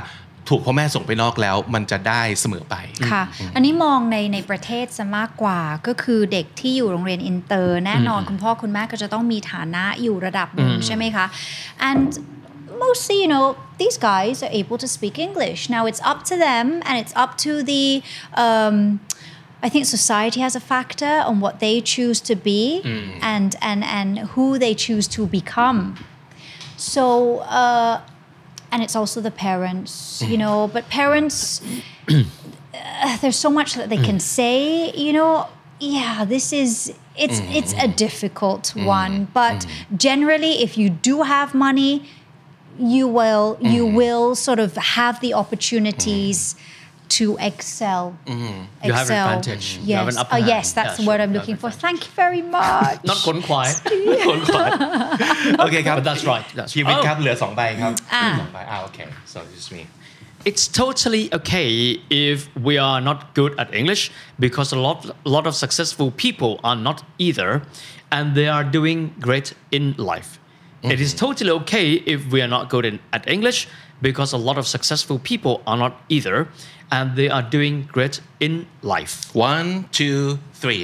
ถูกพ่อแม่ส่งไปนอกแล้วมันจะได้เสมอไปค่ะ อันนี้มองในในประเทศซะมากกว่าก็คือเด็กที่อยู่โรงเรียนอินเตอร์ แน่นอนคุณพ่อคุณแม่ก็จะต้องมีฐานะอยู่ระดับหนึ่งใช่ไหมคะ and mostly you know these guys are able to speak English now it's up to them and it's up to the um, I think society has a factor on what they choose to be and and and who they choose to become so uh, and it's also the parents you know but parents uh, there's so much that they can say you know. Yeah this is it's mm. it's a difficult mm. one but mm. generally if you do have money you will you will sort of have the opportunities to excel You have an excel advantage. You yes have an upper oh hand. yes that's Yeah, the word sure. i'm You looking have for an thank you very much not ขนขวาย not ขนขวาย โอเคครับ But that's right that's ชีวิต right. ครับเหลือสองใบครับ อ่า สองใบอ่าโอเค so this is me it's totally okay if we are not good at English because a lot, a lot of successful people are not either and they are doing great in life. It is totally okay if we are not good in, at English because a lot of successful people are not either and they are doing great in life. one two three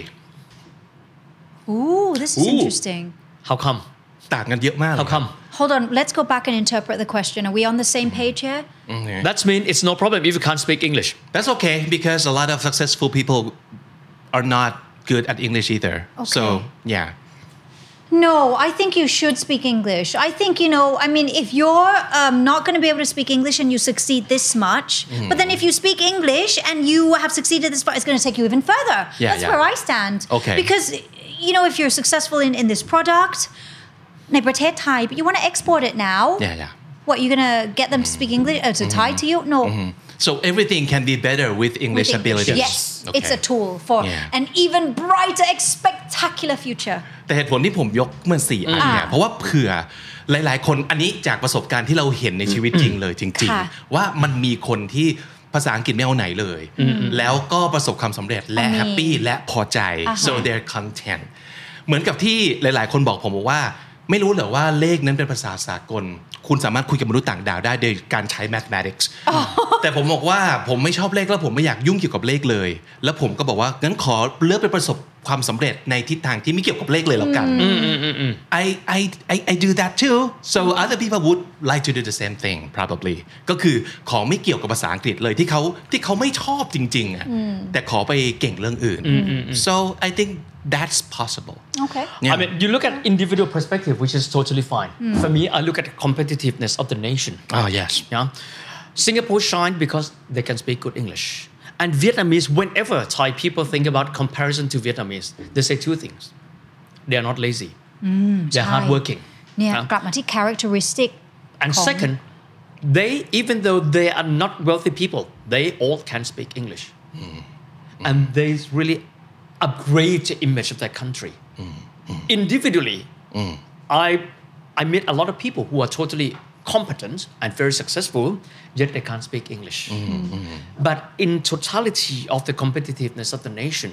ooh this is Ooh. interesting How come? ต่างกันเยอะมากเลย How come? hold on let's go back and interpret the question are we on the same page here That means it's no problem if you can't speak English. That's okay because a lot of successful people are not good at English either. So Okay. yeah. No, I think you should speak English. I think, you know, I mean, if you're um, not going to be able to speak English and you succeed this much, mm. but then if you speak English and you have succeeded this far, it's going to take you even further. Yeah, That's yeah. where I stand. Okay. Because, you know, if you're successful in, in this product, but you want to export it now. Yeah, yeah. What, you're going to get them to mm-hmm. speak English, uh, to mm. Thai mm-hmm. to you? No. Mm-hmm So everything can be better with English With English. abilities. Yes, it's Okay. a tool for Yeah. an even brighter, spectacular future. แต่เหตุผลที่ผมยกเมื่อสี่อันเนี่ยเพราะว่าเผื่อหลาย ๆ คนอันนี้จากประสบการณ์ที่เราเห็นในชีวิตจริงเลยจริงค่ะๆว่ามันมีคนที่ภาษาอังกฤษไม่เอาไหนเลย แล้วก็ประสบความสำเร็จและมีแฮปปี้และพอใจอ่าฮะ so they're content เหมือนกับที่หลาย ๆ คนบอกผมบอกว่า ไม่รู้เหรอว่าเลขนั้นเป็นภาษาสากล คุณสามารถคุยกับมนุษย์ต่างดาวได้โดยการใช้ mathematics แต่ผมบอกว่าผมไม่ชอบเลขแล้วผมไม่อยากยุ่งเกี่ยวกับเลขเลย แล้วผมก็บอกว่างั้นขอเลือกไปประสบความสำเร็จในทิศทางที่ไม่เกี่ยวกับเลขเลยแล้วกัน I, I, I, I do that too so other people would like to do the same thing probably ก็คือของไม่เกี่ยวกับภาษาอังกฤษเลยที่เขาที่เขาไม่ชอบจริงๆอะแต่ขอไปเก่งเรื่องอื่น so I think that's possible. Okay. Yeah. I mean, you look at individual perspective, which is totally fine. Mm. For me, I look at the competitiveness of the nation. Oh yes. Yeah. Singapore shine because they can speak good English. And Vietnamese, whenever Thai people think about comparison to Vietnamese, they say two things. They are not lazy. Mm, They're hardworking. Yeah, yeah. characteristic. And second, they, even though they are not wealthy people, they all can speak English. Mm. Mm. And they really upgrade the image of their country. Individually, I I meet a lot of people who are totally competent and very successful, yet they can't speak English. But in totality of the competitiveness of the nation,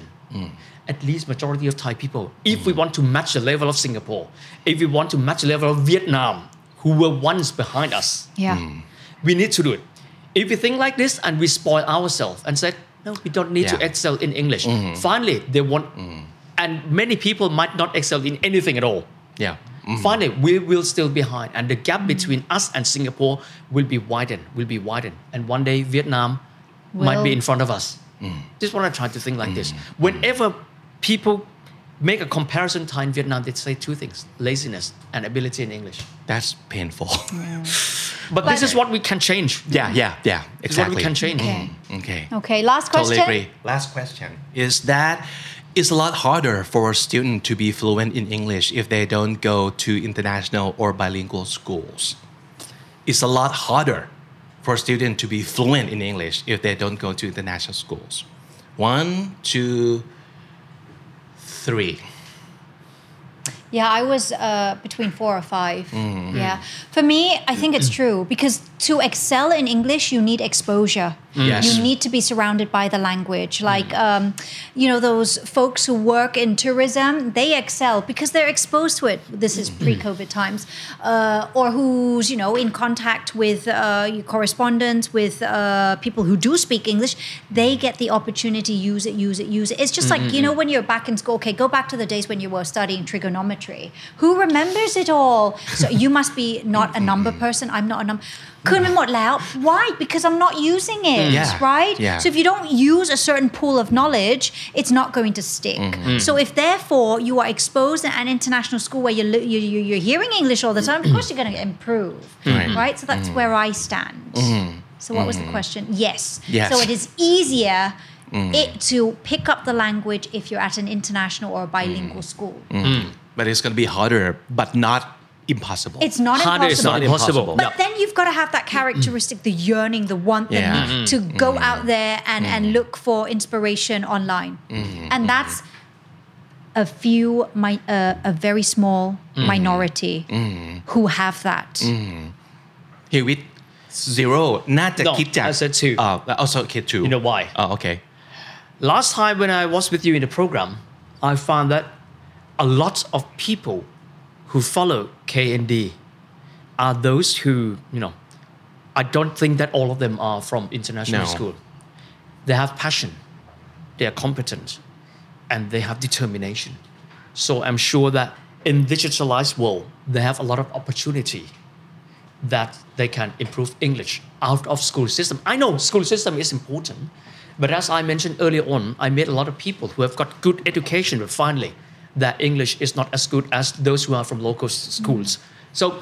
at least majority of Thai people, if we want to match the level of Singapore, if we want to match the level of Vietnam, who were once behind us, yeah we need to do it. If we think like this and we spoil ourselves and said, no, we don't need to excel in English. Mm-hmm. Finally, they want, mm. and many people might not excel in anything at all. yeah mm-hmm. Finally, we will still be behind, and the gap between us and Singapore will be widened, will be widened, and one day Vietnam might be in front of us. This is what I try to think like this. Mm-hmm. Whenever people make a comparison time Vietnam, they say two things: laziness and ability in English. that's painful But, this is what we can change. yeah yeah yeah This is what we can change. Okay. Mm, okay okay last totally question agree last question is that it's a lot harder for a student to be fluent in English if they don't go to international or bilingual schools. It's a lot harder for a student to be fluent in English if they don't go to international schools. One, two, three. Yeah, I was uh, between four or 5 Yeah. For me, I think it's true because to excel in English, you need exposure. Yes. You need to be surrounded by the language. Like, um, you know, those folks who work in tourism, they excel because they're exposed to it. This is pre COVID times. Uh, or who's, you know, in contact with uh, your correspondents, with uh, people who do speak English, they get the opportunity use it, use it, use it. It's just like, you know, when you're back in school, okay, go back to the days when you were studying trigonometry. Who remembers it all? So you must be not a number person. I'm not a number. คืนไปหมดแล้ว Why? Because I'm not using it, Yeah. right? Yeah. So if you don't use a certain pool of knowledge, it's not going to stick. So if therefore you are exposed in an international school where you're, li- you- you- you're hearing English all the time, of course you're going to improve, Right. right? So that's where I stand. So what was the question? Yes. Yes. So it is easier it to pick up the language if you're at an international or bilingual school. But it's going to be harder, but not impossible. It's not Harder impossible. Not impossible. But yep. then you've got to have that characteristic, the yearning, the want, the need mm-hmm. to go mm-hmm. out there and, mm-hmm. and look for inspiration online. Mm-hmm. And that's a few, my, uh, a very small mm-hmm. minority mm-hmm. who have that. Here with zero, not the no, kid I said two. Uh, also kid two. You know why? Oh, okay. Last time when I was with you in the program, I found that a lot of people who follow KND are those who, you know, I don't think that all of them are from international No. school. They have passion, they are competent, and they have determination. So I'm sure that in digitalized world, they have a lot of opportunity that they can improve English out of school system. I know school system is important, but as I mentioned earlier on, I met a lot of people who have got good education, but finally, that English is not as good as those who are from local s- schools. So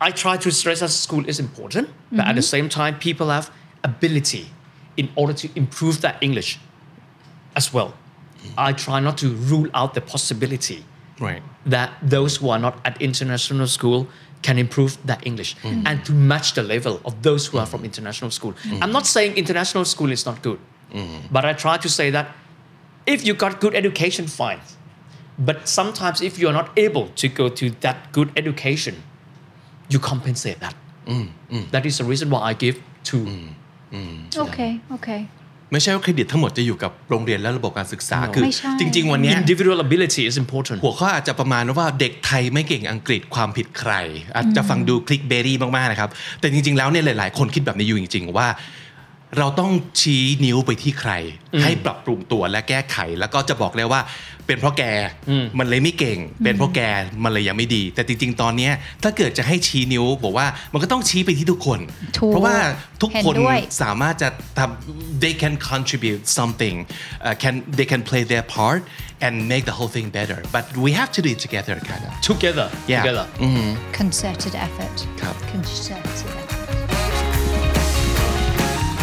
I try to stress that school is important, but at the mm-hmm. same time, people have ability in order to improve that English as well. I try not to rule out the possibility Right. that those who are not at international school can improve that English mm. and to match the level of those who are from international school. Mm. I'm not saying international school is not good, mm. but I try to say that if you got good education, fine. But sometimes if you're not able to go to that good education, you compensate that. That is the reason why I give two. Okay, okay. ไม่ใช่ว่าเครดิตทั้งหมดจะอยู่กับโรงเรียนและระบบการศึกษา No. คือไม่ใช่จริง ๆ วันเนี้ย Individual ability is important. หัวข้ออาจจะประมาณว่าเด็กไทยไม่เก่งอังกฤษความผิดใคร อาจจะฟังดูคลิกเบรี่มากๆนะครับ แต่จริง ๆ แล้วเนี่ยหลาย ๆ คนคิดแบบนี้อยู่จริง ๆ ว่า เราต้องชี้นิ้วไปที่ใคร ให้ปรับปรุงตัวและแก้ไข แล้วก็จะบอกเลยว่า เป็นเพราะแกมันเลยไม่เก่ง เป็นเพราะแกมันเลยยังไม่ดี แต่จริง ๆ ตอนเนี้ยถ้าเกิดจะให้ชี้นิ้วบอกว่ามันก็ต้องชี้ไปที่ทุกคนถูกเพราะว่าทุกคนเห็นด้วยสามารถจะทำ they can contribute something uh, can they can play their part and make the whole thing better but we have to do it together kind of Together. Yeah. Together. Concerted effort. ครับ. Concerted effort.